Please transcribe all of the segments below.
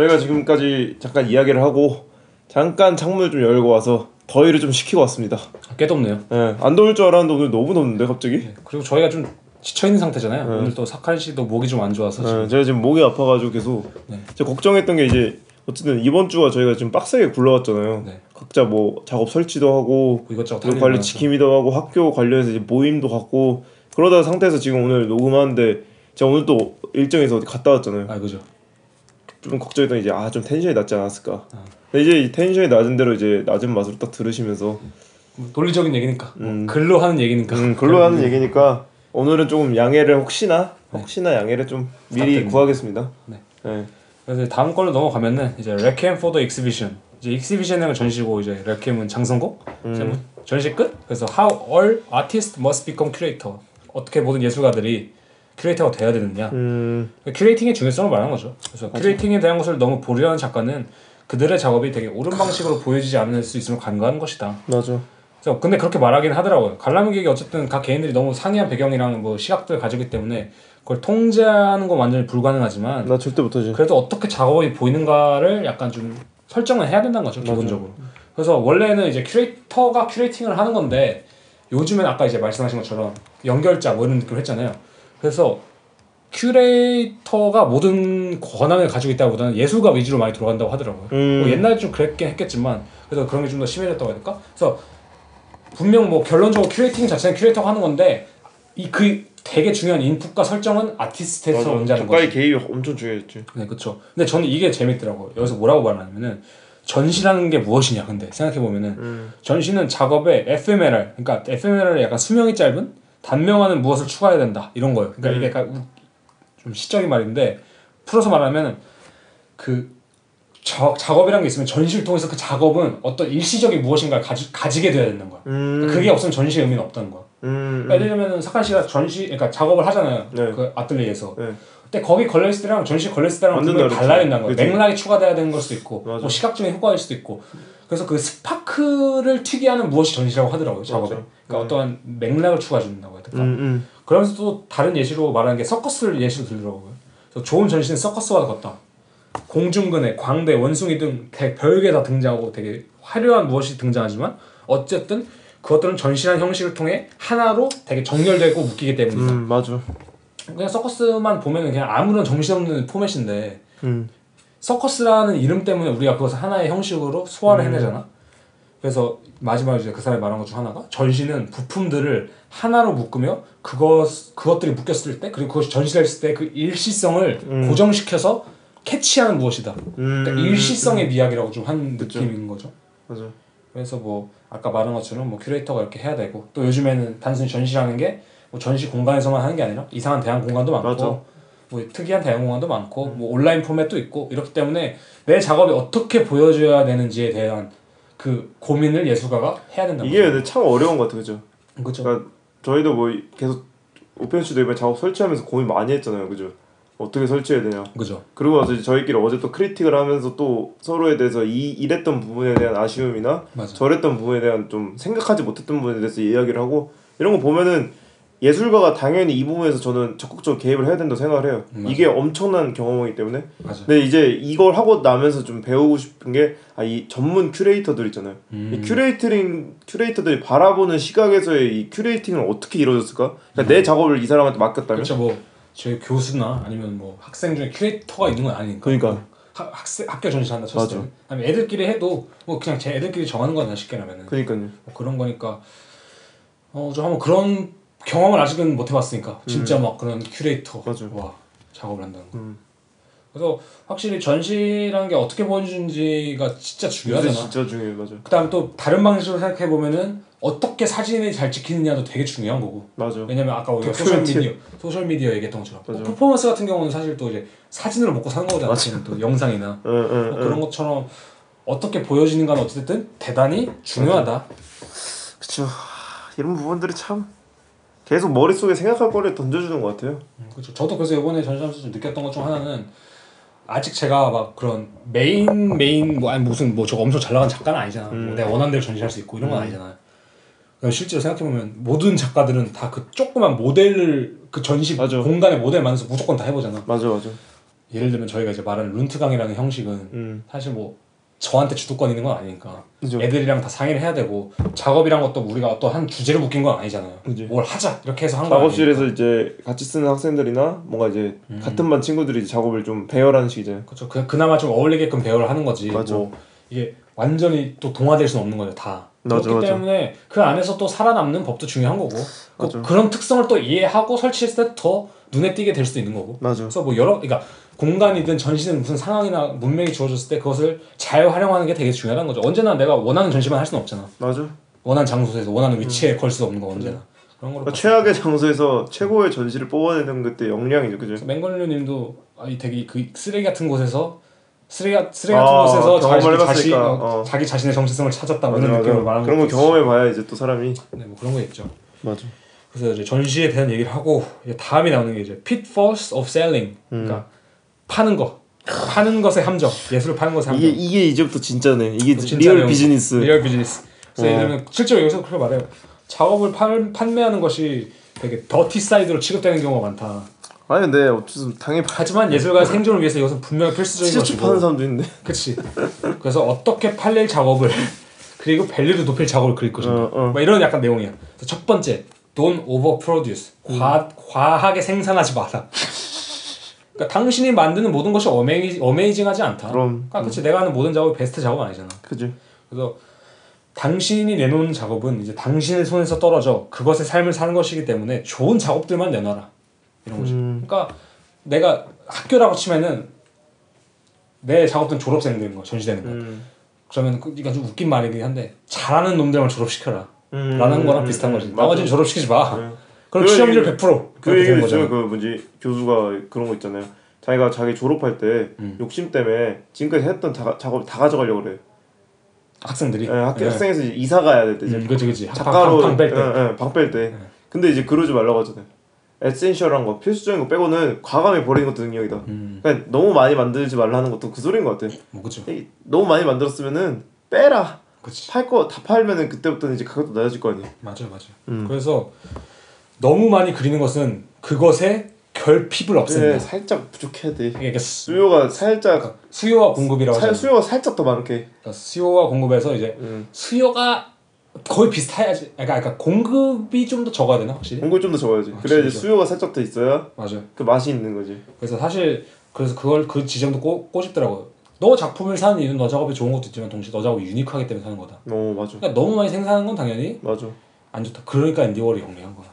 저희가 지금까지 잠깐 이야기를 하고 잠깐 창문을 좀 열고 와서 더위를 좀 식히고 왔습니다. 꽤 덥네요. 네, 안 더울 줄 알았는데 오늘 너무 덥는데 갑자기. 네, 그리고 저희가 좀 지쳐 있는 상태잖아요. 네. 오늘 또 사칼 씨도 목이 좀 안 좋아서 지금 네, 제가 지금 목이 아파가지고 계속 네. 제가 걱정했던 게 이제 어쨌든 이번 주가 저희가 지금 빡세게 굴러왔잖아요. 네. 각자 뭐 작업 설치도 하고 뭐 이것저것 그리고 할 관리 지킴이도 하고 학교 관련해서 이제 모임도 갖고 그러다 상태에서 지금 오늘 녹음하는데 제가 오늘 또 일정에서 어디 갔다 왔잖아요. 아 그죠. 좀 걱정했던 게 이제 아 좀 텐션이 낮지 않았을까. 아. 근데 이제 이 텐션이 낮은 대로 이제 낮은 맛으로 딱 들으시면서 뭐 논리적인 얘기니까 뭐 음. 글로 하는 얘기니까. 음, 글로 하는 얘기니까 오늘은 조금 양해를 혹시나 네. 혹시나 양해를 좀 미리 부탁드립니다. 구하겠습니다. 네. 네. 그래서 다음 걸로 넘어가면은 이제 Requiem for the Exhibition. 이제 exhibition은 전시고 이제 레퀴엠은 장송곡. 이제 뭐 전시 끝. 그래서 how all artists must become curator. 어떻게 모든 예술가들이 큐레이터가 돼야 되느냐. 음, 큐레이팅의 중요성을 말하는 거죠. 그래서 큐레이팅에 대한 것을 너무 보류하는 작가는 그들의 작업이 되게 옳은 방식으로 보여지지 않을 수 있음을 간과하는 것이다. 맞아. 그래서 근데 그렇게 말하긴 하더라고요. 관람 기획이 어쨌든 각 개인들이 너무 상이한 배경이랑 뭐 시각들을 가지기 때문에 그걸 통제하는 건 완전히 불가능하지만 나 절대 못하지. 그래도 어떻게 작업이 보이는가를 약간 좀 설정을 해야 된다는 거죠 기본적으로. 그래서 원래는 이제 큐레이터가 큐레이팅을 하는 건데 요즘엔 아까 이제 말씀하신 것처럼 연결자 뭐 이런 느낌을 했잖아요. 그래서 큐레이터가 모든 권한을 가지고 있다보다는 예술가 위주로 많이 돌아간다고 하더라고요. 음. 뭐 옛날에 좀 그랬긴 했겠지만 그래서 그런 게 좀 더 심해졌다고 해야 될까? 그래서 분명 뭐 결론적으로 큐레이팅 자체는 큐레이터가 하는 건데 이 그 되게 중요한 인풋과 설정은 아티스트에서 온다는 거죠. 작가의 개입이 엄청 중요했지. 네, 그렇죠. 근데 저는 이게 재밌더라고요. 여기서 뭐라고 말하냐면은 전시라는 게 무엇이냐. 근데 생각해 보면은 음. 전시는 작업에 FMLR, 그러니까 FMLR의 약간 수명이 짧은 단명화는 무엇을 추가해야 된다 이런 거예요. 그러니까 이게 약간 우- 좀 시적인 말인데 풀어서 말하면 그 저, 작업이라는 게 있으면 전시를 통해서 그 작업은 어떤 일시적인 무엇인가를 가지, 가지게 돼야 되는 거야. 음, 그게 없으면 전시의 의미는 없다는 거야. 음, 그러니까 예를 들면 사칸 씨가 전시, 그러니까 작업을 하잖아요. 네. 그 아틀리에에서. 네. 근데 거기 걸려 있을 때랑 전시 걸려 있을 때랑 완전 분명히. 달라야 된다는. 그치. 맥락이 추가돼야 되는 걸 수도 있고, 맞아. 뭐 시각적인 효과일 수도 있고. 그래서 그 스파크를 튀게 하는 무엇이 전시라고 하더라고요. 작업에. 맞아. 그러니까 음. 어떠한 맥락을 추가해 준다고 해야 될까. 음, 음. 그러면서 또 다른 예시로 말하는 게 서커스를 예시로 들더라고요. 그래서 좋은 전시는 서커스와 같다. 공중그네, 광대, 원숭이 등 대- 별게 다 등장하고 되게 화려한 무엇이 등장하지만 어쨌든 그것들은 전시라는 형식을 통해 하나로 되게 정렬되고 묶이기 때문이다. 음, 맞아. 그냥 서커스만 보면은 그냥 아무런 정신없는 포맷인데 음, 서커스라는 이름 때문에 우리가 그것을 하나의 형식으로 소화를 음. 해내잖아. 그래서 마지막에 이제 그 사람이 말한 것 중 하나가 전시는 부품들을 하나로 묶으며 그것 그것들이 묶였을 때 그리고 그것이 전시됐을 때 그 일시성을 음. 고정시켜서 캐치하는 무엇이다. 음, 그러니까 일시성의 미학이라고 좀 한 느낌인 거죠. 맞아. 그래서 뭐 아까 말한 것처럼 뭐 큐레이터가 이렇게 해야 되고 또 요즘에는 단순히 전시라는 게 뭐 전시 공간에서만 하는 게 아니라 이상한 대형 공간도 많고 맞아. 뭐 특이한 대형 공간도 많고 뭐 온라인 포맷도 있고 이렇기 때문에 내 작업이 어떻게 보여줘야 되는지에 대한 그 고민을 예술가가 해야 된다. 이게 근데 참 어려운 것 같아, 그죠? 그렇죠. 그러니까 저희도 뭐 계속 오펜 씨도 이번 작업 설치하면서 고민 많이 했잖아요, 그죠? 어떻게 설치해야 되냐. 그죠. 그리고 나서 저희끼리 어제 또 크리틱을 하면서 또 서로에 대해서 이 이랬던 부분에 대한 아쉬움이나 맞아. 저랬던 부분에 대한 좀 생각하지 못했던 부분에 대해서 이야기를 하고 이런 거 보면은 예술가가 당연히 이 부분에서 저는 적극적으로 개입을 해야 된다고 생각을 해요. 음. 이게 엄청난 경험이기 때문에. 맞아. 근데 이제 이걸 하고 나면서 좀 배우고 싶은 게 아 이 전문 큐레이터들 있잖아요. 음. 이 큐레이터링 큐레이터들이 바라보는 시각에서의 이 curating을 어떻게 이루어졌을까? 그러니까 내 작업을 이 사람한테 맡겼다면. 그렇죠. 뭐 저희 교수나 아니면 뭐 학생 중에 큐레이터가 있는 건 아니니까. 그러니까. 하, 학생 학교 전시 한다 쳤을 맞아. 때. 아니 애들끼리 해도 뭐 그냥 제 애들끼리 정하는 거나 쉽게 하면은. 그러니까요. 뭐 그런 거니까 어저 한번 그런 경험을 아직은 못 해봤으니까 진짜 막 그런 큐레이터 음. 맞아. 와 작업을 한다는 거. 음. 그래서 확실히 전시라는 게 어떻게 보여주는지가 진짜 중요하잖아. 진짜 중요해, 맞아. 그다음 또 다른 방식으로 생각해 보면은 어떻게 사진을 잘 찍히느냐도 되게 중요한 거고. 맞아. 왜냐면 아까 우리가. 소셜 미디어 소셜 미디어 얘기했던 것처럼 뭐 맞아. 퍼포먼스 같은 경우는 사실 또 이제 사진으로 먹고 사는 거잖아. 또 영상이나 응, 응, 뭐 응. 그런 것처럼 어떻게 보여지는가는 어쨌든 대단히 중요하다. 하, 이런 부분들이 참 계속 머릿속에 생각할 거를 던져주는 것 같아요. 그렇죠. 저도 그래서 이번에 전시하면서 좀 느꼈던 것 중 하나는 아직 제가 막 그런 메인 메인 뭐 아니 무슨 뭐 저거 엄청 잘 나간 작가는 아니잖아. 음. 뭐 내가 원하는 대로 전시할 수 있고 이런 건 아니잖아요. 그래서 실제로 생각해 보면 모든 작가들은 다 그 조그만 모델을 그 전시 맞아. 공간에 모델 만들어서 무조건 다 해보잖아. 맞아 맞아. 예를 들면 저희가 이제 말하는 Rundgang이라는 형식은 음. 사실 뭐 저한테 주도권 있는 건 아니니까 그죠. 애들이랑 다 상의를 해야 되고 작업이란 것도 우리가 또 한 주제를 묶인 건 아니잖아요. 그지. 뭘 하자 이렇게 해서 한거 작업실에서 이제 같이 쓰는 학생들이나 뭔가 이제 음. 같은 반 친구들이 이제 작업을 좀 배열하는 식이잖아요. 그렇죠. 그 그나마 좀 어울리게끔 배열을 하는 거지. 맞아. 뭐 이게 완전히 또 동화될 수는 없는 거죠 다. 맞아, 그렇기 맞아. 때문에 그 안에서 또 살아남는 법도 중요한 거고 또 맞아. 그런 특성을 또 이해하고 설치했을 때 더 눈에 띄게 될 수도 있는 거고. 맞아. 그래서 뭐 여러 그러니까 공간이든 전시든 무슨 상황이나 문맥이 주어졌을 때 그것을 잘 활용하는 게 되게 중요한 거죠. 언제나 내가 원하는 전시만 할 수는 없잖아. 맞아. 원하는 장소에서 원하는 위치에 걸수 없는 거 언제나. 그런 거로 그러니까 최악의 장소에서 최고의 전시를 뽑아내는 그때 역량이죠, 그죠? 맹걸류님도 아이 되게 그 쓰레기 같은 곳에서 쓰레기 같- 쓰레기 같은 아, 곳에서 자기 자신 어, 어. 자기 자신의 정체성을 찾았다 뭐 맞아, 이런 느낌으로. 말하는 그런 거 경험해봐야 이제 또 사람이. 네, 뭐 그런 거 있죠. 맞아. 그래서 이제 전시에 대한 얘기를 하고 이제 다음이 나오는 게 이제 pitfalls of selling. 그러니까 음. 파는 거, 파는 것의 함정, 예술을 파는 것의 함정. 이게 이게 이제부터 진짜네. 이게 진짜 리얼 내용. 비즈니스. 리얼 비즈니스. 그래서 어. 예를 실제로 여기서 그렇게 말해요. 작업을 팔, 판매하는 것이 되게 dirty side로 취급되는 경우가 많다. 아니 근데 어쨌든 당연히 파- 하지만 예술가의 생존을 위해서 이것은 분명히 필수적인 것이고. 파는 사람도 있는데. 그치. 그래서 어떻게 팔릴 작업을 그리고 value를 높일 작업을 그릴 것인가. 어, 어. 뭐 이런 약간 내용이야. 첫 번째, don't over produce. 과 과하게 생산하지 마라. 그러니까 당신이 만드는 모든 것이 어메이, 어메이징하지 않다. 그럼. 그러니까 그치 내가 하는 모든 작업이 베스트 작업 아니잖아. 그지. 그래서 당신이 내놓는 작업은 이제 당신의 손에서 떨어져 그것의 삶을 사는 것이기 때문에 좋은 작업들만 내놔라 이런 거죠. 음. 그러니까 내가 학교라고 치면은 내 작업들은 졸업생들인 거 전시되는 거. 음. 그러면 그- 이거 좀 웃긴 말이긴 한데 잘하는 놈들만 졸업시켜라. 음. 라는 거랑 음, 비슷한 음, 거지. 맞아. 나머지는 졸업시키지 마. 네. 그럼 그 취업률 얘기- 100%그 그렇게 얘기 되는 있어요. 거잖아. 그 뭐지 교수가 그런 거 있잖아요. 자기가 자기 졸업할 때 음. 욕심 때문에 지금까지 했던 다, 작업 다 가져가려고 그래. 학생들이. 예, 학교 예. 학생에서 이사 가야 될 때 이제 음, 그치 그치. 작가로 방뺄 때. 네. 예, 예, 방뺄 때. 근데 이제 그러지 말라고 하잖아요. 에센셜한 거, 필수적인 거 빼고는 과감히 버리는 것도 능력이다. 음, 그러니까 너무 많이 만들지 말라는 것도 그 소리인 것 같아. 뭐 그죠. 이- 너무 많이 만들었으면은 빼라. 그치. 팔거 다 팔면은 그때부터는 이제 가격도 낮아질 거 아니야. 맞아 맞아. 음. 그래서 너무 많이 그리는 것은 그것의 결핍을 없앤다. 네, 살짝 부족해야 돼. 수, 수요가 살짝 수요와 공급이라고 살, 하잖아. 수요가 살짝 더 많게. 그러니까 수요와 공급에서 이제 음. 수요가 거의 비슷해야지. 그러니까, 그러니까 공급이 좀 더 적어야 되나 확실히. 공급 좀더 적어야지. 아, 그래야 이제. 수요가 살짝 더 있어야 맞아. 그 맛이 있는 거지. 그래서 사실 그래서 그걸 그 지점도 꼬, 꼬집더라고요. 너 작품을 사는 이유는 너 작업이 좋은 것도 있지만 동시에 너 작업이 유니크하기 때문에 사는 거다. 어 맞아. 그러니까 너무 많이 생산하는 건 당연히 맞아. 안 좋다. 그러니까 인디월이 영리한 거야.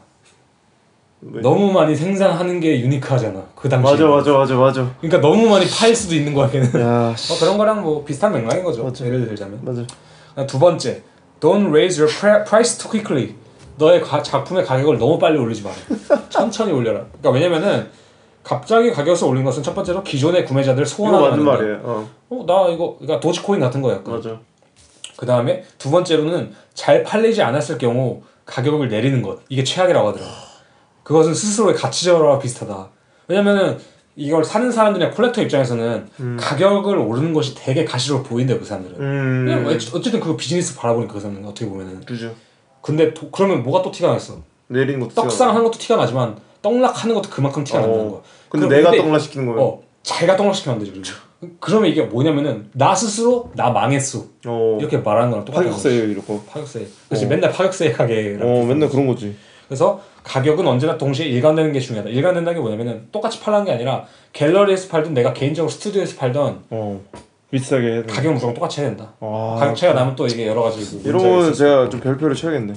왜? 너무 많이 생산하는 게 유니크하잖아. 그 당시에. 맞아 맞아 맞아 맞아. 그러니까 너무 많이 팔 수도 있는 거야 걔는. 야 씨. 어, 그런 거랑 뭐 비슷한 맥락인 거죠. 맞아. 예를 들자면. 맞아. 두 번째, don't raise your pri- price too quickly. 너의 가, 작품의 가격을 너무 빨리 올리지 마라. 천천히 올려라. 그러니까 왜냐면은 갑자기 가격을 올린 것은 첫 번째로 기존의 구매자들 소원하는. 말이에요. 어 어, 나 이거 그러니까 도지코인 같은 거야. 맞아. 그 다음에 두 번째로는 잘 팔리지 않았을 경우 가격을 내리는 것. 이게 최악이라고 하더라고. 그것은 스스로의 가치저하와 비슷하다. 왜냐면은 이걸 사는 사람들이나 콜렉터 입장에서는 가격을 오르는 것이 되게 가시로 보인대요 그 사람들은. 음. 어쨌든 그 비즈니스 바라보니까 그 사람은 어떻게 보면은. 그죠. 근데 도- 그러면 뭐가 또 티가 나겠어? 내리는 것도 떡상 하는 것도 티가 나지만 떡락하는 것도 그만큼 티가 어. 난다는 거야. 근데 내가 이때- 떡락 시키는 거예요. 어, 자기가 떡락시키면 안. 그리고. 그러면 이게 뭐냐면은 나 스스로 나 망했어. 어. 이렇게 말하는 거랑 똑같은 거지. 파격세예요 이러고. 파격세. 그렇지 어. 맨날 파격세 가게. 어 맨날 그런 거지. 그래서 가격은 언제나 동시에 일관되는 게 중요하다. 일관된다는 게 뭐냐면은 똑같이 팔라는 게 아니라 갤러리에서 팔든 내가 개인적으로 스튜디오에서 팔던 어 비싸게 해야 돼. 가격은 무조건 똑같이 해야 된다. 아, 가격 차이가 나면 또 이게 여러 가지 그 이런 거는 있어서 제가 좀 별표를 쳐야겠네.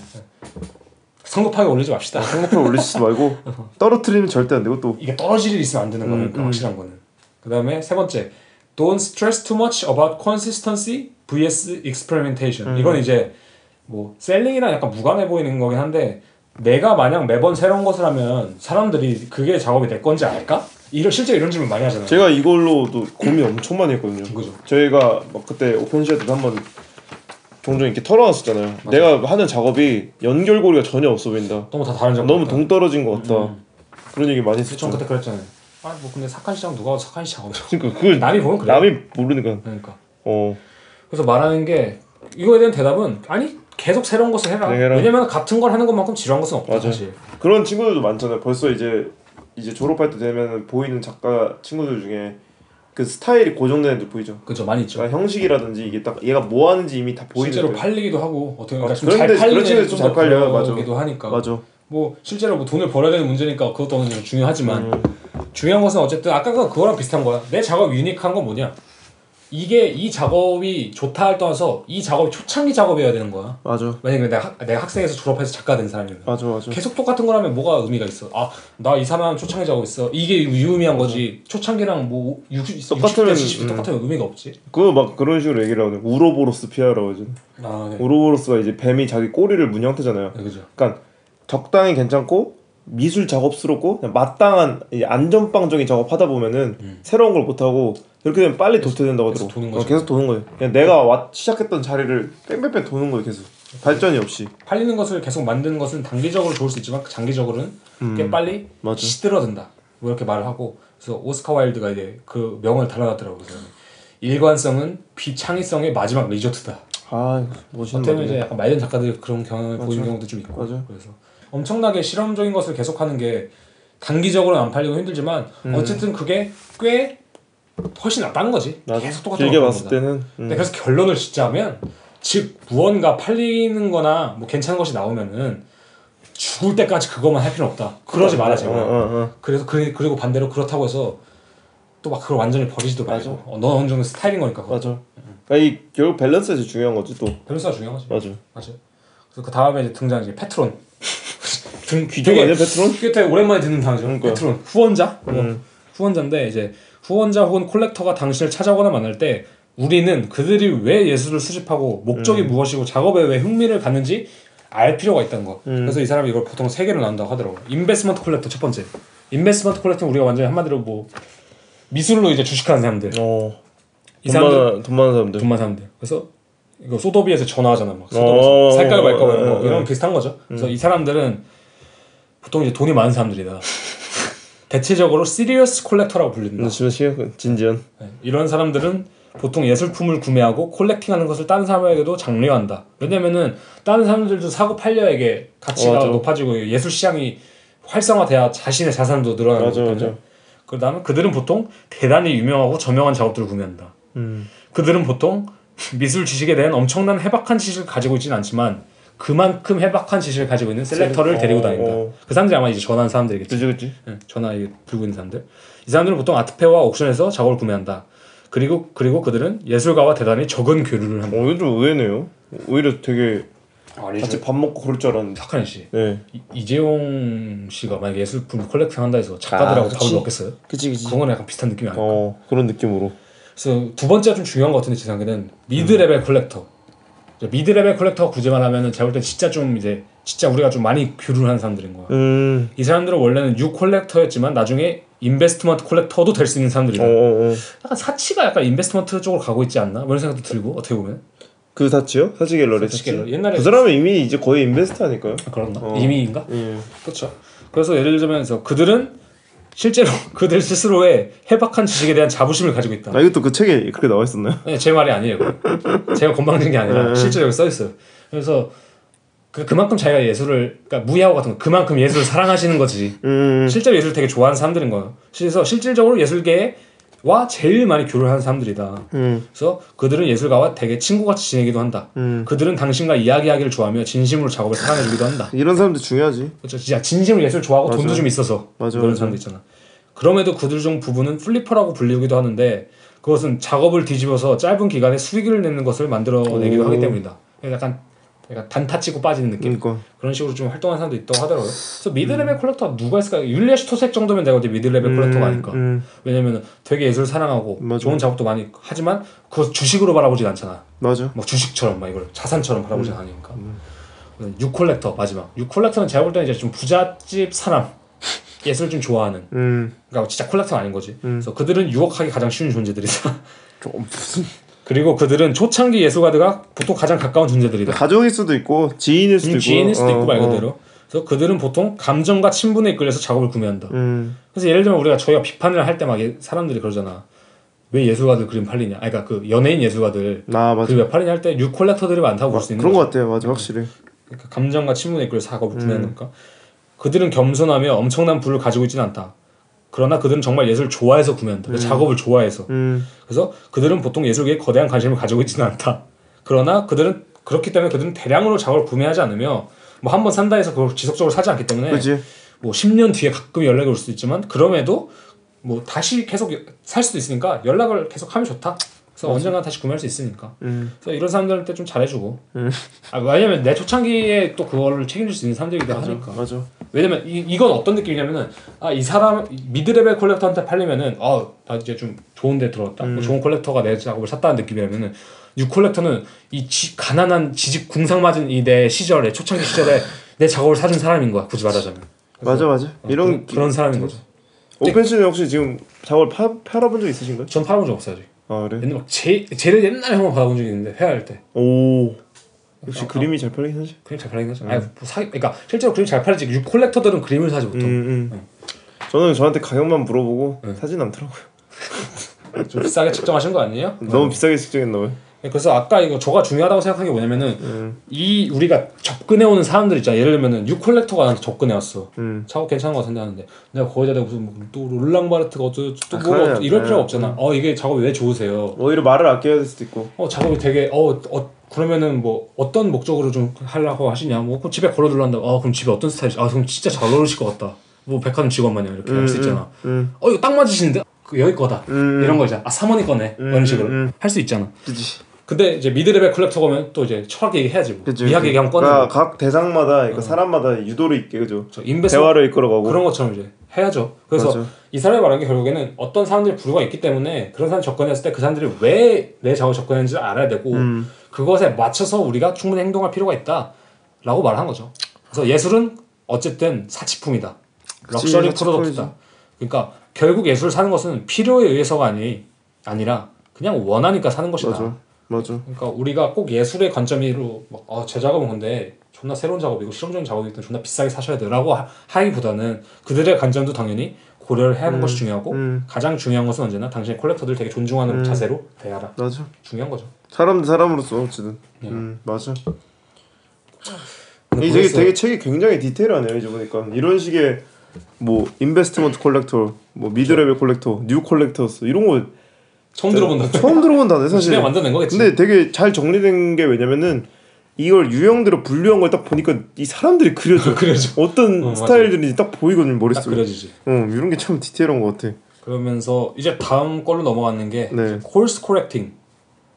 성급하게 올리지 맙시다. 성급하게 올리시지 말고 떨어뜨리면 절대 안 되고 또 이게 떨어질 일 있으면 안 되는 거니까 음, 음. 확실한 거는. 그다음에 세 번째, don't stress too much about consistency vs experimentation. 음. 이건 이제 뭐 셀링이랑 약간 무관해 보이는 거긴 한데 내가 만약 매번 새로운 것을 하면 사람들이 그게 작업이 내 건지 알까? 이런 실제 이런 질문 많이 하잖아요. 제가 이걸로도 고민 엄청 많이 했거든요. 그죠. 저희가 막 그때 오펜시아 때도 한번 종종 이렇게 털어놨었잖아요. 내가 하는 작업이 연결고리가 전혀 없어 보인다. 너무 다 다른 점. 너무 동떨어진 것 같다. 음. 그런 얘기 많이 전 했었죠. 그때 그랬잖아요. 아 뭐 근데 사칸 시장 누가 사칸 시장. 그러니까 그걸 남이 보면 그래. 남이 모르니까. 그러니까. 어 그래서 말하는 게 이거에 대한 대답은 아니 계속 새로운 것을 해라. 네. 왜냐면 같은 걸 하는 것만큼 지루한 것은 없다 맞아. 사실. 그런 친구들도 많잖아요. 벌써 이제 이제 졸업할 때 되면 보이는 작가 친구들 중에 그 스타일이 고정된 애들 보이죠. 그죠 많이 있죠. 그러니까 형식이라든지 이게 딱 얘가 뭐 하는지 이미 다 보이는 실제로. 팔리기도 하고 어떻게 아, 좀 그런데 잘 팔리는 애들 잘 좀더 팔려요. 맞아. 그러기도 하니까. 맞아. 뭐 실제로 뭐 돈을 벌어야 되는 문제니까 그것도 어느 정도 중요하지만 음. 중요한 것은 어쨌든 아까 그 그거랑 비슷한 거야. 내 작업 유니크한 건 뭐냐? 이게 이 작업이 좋다 할 떠나서 이 작업이 초창기 작업이어야 되는 거야. 맞아. 만약에 내가, 학, 내가 학생에서 졸업해서 작가 된 사람이면 맞아 맞아. 계속 똑같은 거라면 뭐가 의미가 있어? 아 나 이 사람 초창기 작업 있어. 이게 유의미한 거지. 초창기랑 뭐 60, 똑같으면, 60대 70대 음. 똑같으면 의미가 없지. 그거 막 그런 식으로 얘기를 하거든. 우로보로스 피아라고 하죠. 아 네. 우로보로스가 이제 뱀이 자기 꼬리를 문 형태잖아요. 네 그죠. 그러니까 적당히 괜찮고 미술 작업스럽고 마땅한 이 안전빵적인 작업 하다 보면은 새로운 걸 못하고 이렇게 되면 빨리 도태된다고 음. 계속. 도는 어, 거지. 계속 도는 거예요. 그냥 내가 와, 시작했던 자리를 뺑뺑뺑 도는 거예요. 계속 발전이 없이. 팔리는 것을 계속 만드는 것은 단기적으로 좋을 수 있지만 장기적으로는 꽤 빨리 음. 맞아. 시들어든다. 뭐 이렇게 말을 하고 그래서 오스카 와일드가 이제 그 명언을 달아놨더라고요. 그래서 일관성은 비창의성의 마지막 리조트다. 아 멋있는 이제 말이야. 약간 말년 작가들이 그런 경험을 맞아. 보이는 경우도 좀 있고 맞아. 그래서 엄청나게 실험적인 것을 계속하는 게 단기적으로는 안 팔리고 힘들지만 어쨌든 그게 꽤 훨씬 낫다는 거지. 맞아. 계속 똑같은 길게 거 봤을 하는 때는 음. 근데 그래서 결론을 짓자면 즉 무언가 팔리는 거나 뭐 괜찮은 것이 나오면은 죽을 때까지 그것만 할 필요는 없다. 그러지 마라 제발. 어, 어, 어. 그래서 그, 그리고 반대로 그렇다고 해서 또 막 그걸 완전히 버리지도 말고 어, 넌 어느 정도 스타일인 거니까 그거. 맞아. 그러니까 이 결국 밸런스가 제일 중요한 거지 또. 밸런스가 중요한 거지. 맞아. 맞아. 그래서 그 다음에 이제 등장 이제 patron. 등 귀족 아니야 patron? 꽤 되게 오랜만에 듣는 단어죠. 그러니까. patron 후원자. 뭐 음. 후원자인데 이제 후원자 혹은 collector가 당신을 찾아오거나 만날 때 우리는 그들이 왜 예술을 수집하고 목적이 무엇이고 작업에 왜 흥미를 갖는지 알 필요가 있다는 거. 음. 그래서 이 사람이 이걸 보통 세 개로 나눈다고 하더라고요. investment collector 첫 번째. investment collector는 우리가 완전히 한마디로 뭐 미술로 이제 주식하는 사람들. 어. 이 돈 사람들 많은 돈 많은 사람들. 돈 많은 사람들. 그래서 이거 소더비에서 전화하잖아 막 어, 소더비에서 살까요 말까 뭐 이런 어, 거 어, 이런 어. 비슷한 거죠. 그래서 이 사람들은 보통 이제 돈이 많은 사람들이다. 대체적으로 serious collector라고 불린다. 나 지금 시간 진지한. 네, 이런 사람들은 보통 예술품을 구매하고 collecting하는 것을 다른 사람에게도 장려한다. 왜냐면은 다른 사람들도 사고 팔려 이게 가치가 맞아. 높아지고 예술 시장이 활성화돼야 자신의 자산도 늘어나는 맞아. 맞아. 그다음에 그들은 보통 대단히 유명하고 저명한 작업들을 구매한다. 음. 그들은 보통 미술 지식에 대한 엄청난 해박한 지식을 가지고 있지는 않지만 그만큼 해박한 지식을 가지고 있는 셀렉터를 어, 데리고 다닌다. 어. 그 사람들이 아마 이제 전화한 사람들이겠지. 그지 그지. 예, 전화 들고 있는 사람들. 이 사람들은 보통 아트페어와 옥션에서 작업을 구매한다. 그리고 그리고 그들은 예술가와 대단히 적은 교류를 한다. 어 이건 좀 의외네요. 오히려 되게 아니죠. 같이 밥 먹고 그럴 줄 알았는데. 착한 씨. 네. 이- 이재용 씨가 만약 예술품 collecting 한다 해서 작가들하고 아, 밥을 그치. 먹겠어요? 그치 그치. 그거는 약간 비슷한 느낌이 아닐까. 어 그런 느낌으로. 그래서 두 번째가 좀 중요한 것 같은데 제 생각에는 mid level collector. 이제 mid level collector 굳이 말하면은 제가 볼땐 진짜 좀 이제 진짜 우리가 좀 많이 하는 사람들인 거야. 음. 이 사람들은 원래는 new collector였지만 나중에 investment collector도 될 수 있는 사람들이다. 어어 어. 약간 사치가 약간 investment 쪽으로 가고 있지 않나? 뭐 이런 생각도 들고 어떻게 보면 그 사치요? 사치 갤러리 사치 사치. 갤러리. 옛날에 그 사람은 이미 이제 거의 인베스트 하니까요. 아, 그런가? 어. 이미인가? 예. 그렇죠. 그래서 예를 들면서 그들은 실제로 그들 스스로의 해박한 지식에 대한 자부심을 가지고 있다. 아 이것도 그 책에 그렇게 나와 있었나요? 네, 제 말이 아니에요. 제가 건방진 게 아니라 네. 실제로 여기 써 있어요. 그래서 그 그만큼 자기가 예술을 그러니까 무야호 같은 거 그만큼 예술을 사랑하시는 거지. 음. 실제로 예술을 되게 좋아하는 사람들인 거예요. 그래서 실질적으로 예술계 와 제일 많이 교류를 하는 사람들이다. 음. 그래서 그들은 예술가와 되게 친구같이 지내기도 한다. 음. 그들은 당신과 이야기하기를 좋아하며 진심으로 작업을 사랑해주기도 한다. 이런 사람들 중요하지. 그렇죠. 진짜 진심으로 예술 좋아하고 맞아. 돈도 좀 있어서 맞아, 그런 맞아. 사람도 있잖아. 그럼에도 그들 중 부분은 flipper라고 불리기도 하는데 그것은 작업을 뒤집어서 짧은 기간에 수익을 내는 것을 만들어내기도 오. 하기 때문이다. 약간 약간 단타 치고 빠지는 느낌. 그러니까. 그런 식으로 좀 활동하는 사람도 있다고 하더라고요. 그래서 mid level collector 누가 있을까? 율리아 슈토셰크 정도면 내가 이제 mid level collector가 아닐까. 음. 왜냐면 되게 예술 사랑하고 맞아. 좋은 작업도 많이 하지만 그거 주식으로 바라보진 않잖아. 맞아. 뭐 주식처럼 막 이걸 자산처럼 바라보진 않으니까. 유 콜렉터 마지막. 유 콜렉터는 제가 볼 때는 이제 좀 부잣집 사람 예술 좀 좋아하는. 음. 그러니까 진짜 콜렉터는 아닌 거지. 그래서 그들은 유혹하기 가장 쉬운 존재들이다. 좀 무슨 그리고 그들은 초창기 예술가들과 보통 가장 가까운 존재들이다. 가족일 수도 있고 지인일 수도 있고. 지인일 수도 있고 어, 말 어. 그대로. 그래서 그들은 보통 감정과 친분에 이끌려서 작업을 구매한다. 음. 그래서 예를 들면 우리가 저희가 비판을 할 때 막 사람들이 그러잖아. 왜 예술가들 그림 팔리냐? 아니, 그러니까 그 연예인 예술가들 아 맞아. 그림 왜 팔리냐 할때뉴 콜렉터들이 많다고 볼 수 있는 그런. 것 같아요. 맞아 확실히. 그러니까 감정과 친분의 이끌 작업을 음. 구매하는 거니까 그들은 겸손하며 엄청난 부를 가지고 있지는 않다. 그러나 그들은 정말 예술을 좋아해서 구매한다. 그 작업을 좋아해서. 음 그래서 그들은 보통 예술계에 거대한 관심을 가지고 있지는 않다. 그러나 그들은 그렇기 때문에 그들은 대량으로 작업을 구매하지 않으며 뭐 한 번 산다 해서 그걸 지속적으로 사지 않기 때문에 그렇지. 뭐 10년 뒤에 가끔 연락이 올 수도 있지만 그럼에도 뭐 다시 계속 살 수도 있으니까 연락을 계속 하면 좋다. 그래서 언젠가 다시 구매할 수 있으니까. 음 그래서 이런 사람들한테 좀 잘해주고. 아, 왜냐면 내 초창기에 또 그거를 책임질 수 있는 사람들이기도 맞아 하니까. 맞아. 왜냐면 이, 이건 어떤 느낌이냐면은 아 이 사람 mid level collector한테 팔리면은 아나 이제 좀 좋은데 들어왔다 뭐 좋은 collector가 내 작업을 샀다는 느낌이라면은 new collector는 이 지, 가난한 지지리 궁상 맞은 이 내 시절에 초창기 시절에 내 작업을 사준 사람인 거야 굳이 말하자면 맞아 맞아. 어, 이런 그, 런 사람인 거죠 오펜씨는 혹시 지금 작업을 파, 팔아본 적 있으신가요? 전 팔아본 적 없어요 아직 아 그래? 옛날 막 제, 제일 옛날에 한번 받아본 적이 있는데 회화할 때 오 역시 아, 그림이 잘 팔리긴 하지. 그림 잘 팔리긴 하죠 아니 뭐 사, 그러니까 실제로 그림 잘 팔리지 new collector들은 그림을 사지 보통 음, 음. 저는 저한테 가격만 물어보고 네. 사진 않더라고요. 좀 비싸게 측정하신 거 아니에요? 너무 비싸게 측정했나 봐요. 그래서 아까 이거 저가 중요하다고 생각한 게 뭐냐면은 음. 이 우리가 접근해 오는 사람들 있잖아. 예를 들면은 new collector가 나한테 접근해 왔어. 음. 작업 괜찮은 거 같은데 하는데 내가 거기다 대고 무슨 뭐또 롤랑바르트가 어쩌고 또 아, 뭐 그래요. 어쩌고 이럴 네. 필요가 없잖아. 어 이게 작업이 왜 좋으세요? 오히려 말을 아껴야 될 수도 있고. 어 작업이 되게 어, 어 그러면은 뭐 어떤 목적으로 좀 하려고 하시냐? 뭐 그럼 집에 걸어둘러 한다. 아 그럼 집에 어떤 스타일이지? 아 그럼 진짜 잘 어울리실 것 같다. 뭐 백화점 직원 마냥 이렇게 할수 있잖아. 음. 어 이거 딱 맞으시는데? 그 여기 거다. 음. 이런 거 있잖아. 아 사모님 거네. 뭐 이런 식으로 음. 할수 있잖아. 그지. 근데 이제 미드레벨 콜렉터 가면 또 이제 철학 얘기해야지 뭐. 그지. 미학 얘기하면 꺼내. 그러니까 각 대상마다 그러니까 사람마다 유도리 있게 그죠. 저 인베스 대화를 이끌어가고. 그런 것처럼 이제 해야죠. 그래서 맞아. 이 사람이 말한 게 결국에는 어떤 사람들이 부류가 있기 때문에 그런 사람 접근했을 때 그 사람들이 왜 내 작업 접근했는지 를 알아야 되고 음. 그것에 맞춰서 우리가 충분히 행동할 필요가 있다 라고 말한 거죠. 그래서 예술은 어쨌든 사치품이다. 그치, luxury. product다. 그러니까 결국 예술을 사는 것은 필요에 의해서가 아니 아니라 그냥 원하니까 사는 것이다. 맞아. 맞아. 그러니까 우리가 꼭 예술의 관점으로 막, 아, 제 작업은 근데 존나 새로운 작업이고 실험적인 작업이기 존나 비싸게 사셔야 돼라고 하- 하기보다는 그들의 관점도 당연히 고려를 해야 하는 것이 중요하고 음. 가장 중요한 것은 언제나 당신의 collector들 되게 존중하는 자세로 대하라 맞아. 중요한 거죠. 사람 대 사람으로서 어쨌든. 예. 음 맞아. 이 되게 되게 책이 굉장히 디테일하네요 이제 보니까 이런 식의 뭐 investment collector, 뭐 mid-level collector, new collectors 이런 거 처음 들어본다. 처음 들어본 단어 사실. 진짜 만들어낸 거겠지. 근데 되게 잘 정리된 게 왜냐면은 이걸 유형대로 분류한 걸 딱 보니까 이 사람들이 그려져. 그려져. 어떤 어, 맞아. 스타일들인지 딱 보이거든요 딱 머릿속에. 그려지지. 어 이런 게 참 디테일한 것 같아. 그러면서 이제 다음 걸로 넘어가는 게 네. 코스 코렉팅.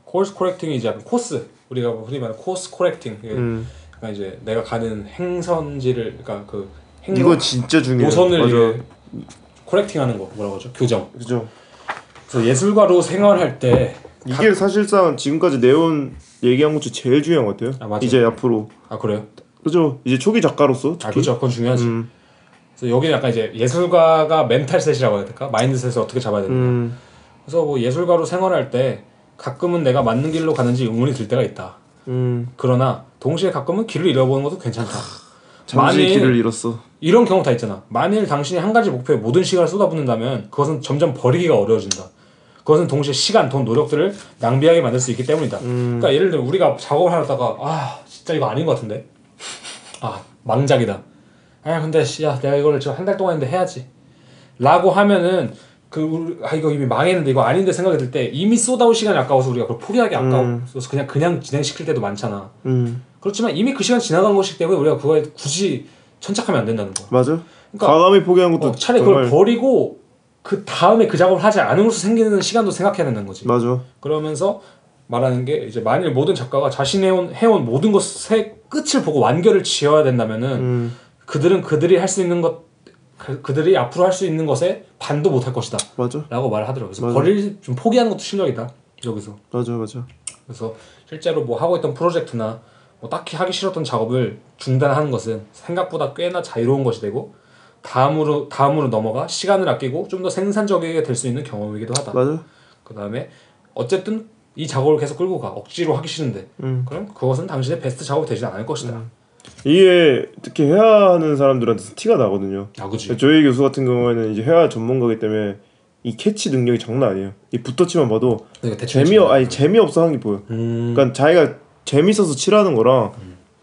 코스 코렉팅이 이제 코스 우리가 흔히 말하는 코스 코렉팅. 음. 그러니까 이제 내가 가는 행선지를 그러니까 그 행로 이거 진짜 중요해. 노선을 코렉팅하는 거 뭐라고 하죠? 교정. 그죠. 그래서 예술가로 생활할 때 이게 사실상 지금까지 내온 얘기한 것 중 제일 중요한 것 같아요. 아, 맞아. 이제 앞으로 아 그래요? 그죠. 이제 초기 작가로서. 아 그렇죠. 그건 중요하지. 음. 그래서 여기는 약간 이제 예술가가 mental set이라고 해야 될까? mindset을 어떻게 잡아야 되는가. 음. 그래서 뭐 예술가로 생활할 때 가끔은 내가 맞는 길로 가는지 의문이 들 때가 있다. 음. 그러나 동시에 가끔은 길을 잃어보는 것도 괜찮다. 잠시 길을 잃었어. 이런 경우 다 있잖아. 만일 당신이 한 가지 목표에 모든 시간을 쏟아붓는다면 그것은 점점 버리기가 어려워진다. 그것은 동시에 시간, 돈, 노력들을 낭비하게 만들 수 있기 때문이다. 음. 그러니까 예를 들면 우리가 작업을 하다가 아 진짜 이거 아닌 것 같은데 아 망작이다. 아 근데 씨, 야 내가 이거를 지금 한 달 동안 했는데 해야지. 라고 하면은 그 우리- 아 이거 이미 망했는데 이거 아닌데 생각이 들 때 이미 쏟아올 시간이 아까워서 우리가 그걸 포기하기 아까워서 그냥 그냥 진행시킬 때도 많잖아. 음. 그렇지만 이미 그 시간 지나간 것이기 때문에 우리가 그거에 굳이 천착하면 안 된다는 거야. 맞아. 그러니까 과감히 포기한 것도 어, 차라리 정말 그걸 버리고 그 다음에 그 작업을 하지 않음으로써 생기는 시간도 생각해야 된다는 거지. 맞아. 그러면서 말하는 게 이제 만일 모든 작가가 자신이 해온, 해온 모든 것의 끝을 보고 완결을 지어야 된다면은 음. 그들은 그들이 할 수 있는 것 그, 그들이 앞으로 할 수 있는 것에 반도 못 할 것이다 맞아. 라고 말을 하더라고요 그래서 맞아. 버릴 좀 포기하는 것도 실력이다 여기서 맞아. 맞아. 그래서 실제로 뭐 하고 있던 프로젝트나 뭐 딱히 하기 싫었던 작업을 중단하는 것은 생각보다 꽤나 자유로운 것이 되고 다음으로 다음으로 넘어가 시간을 아끼고 좀 더 생산적이게 될 수 있는 경험이기도 하다. 맞아. 그 다음에 어쨌든 이 작업을 계속 끌고 가 억지로 하기 싫은데 음. 그럼 그것은 당신의 베스트 작업이 되지 않을 것이다. 이게 특히 회화하는 사람들한테 티가 나거든요. 아 그지. 조희 교수 같은 경우에는 이제 회화 전문가이기 때문에 이 캐치 능력이 장난 아니에요. 이 붓터치만 봐도 그러니까 재미 아니 재미 없어 하는 게 보여. 음. 그러니까 자기가 재밌어서 칠하는 거랑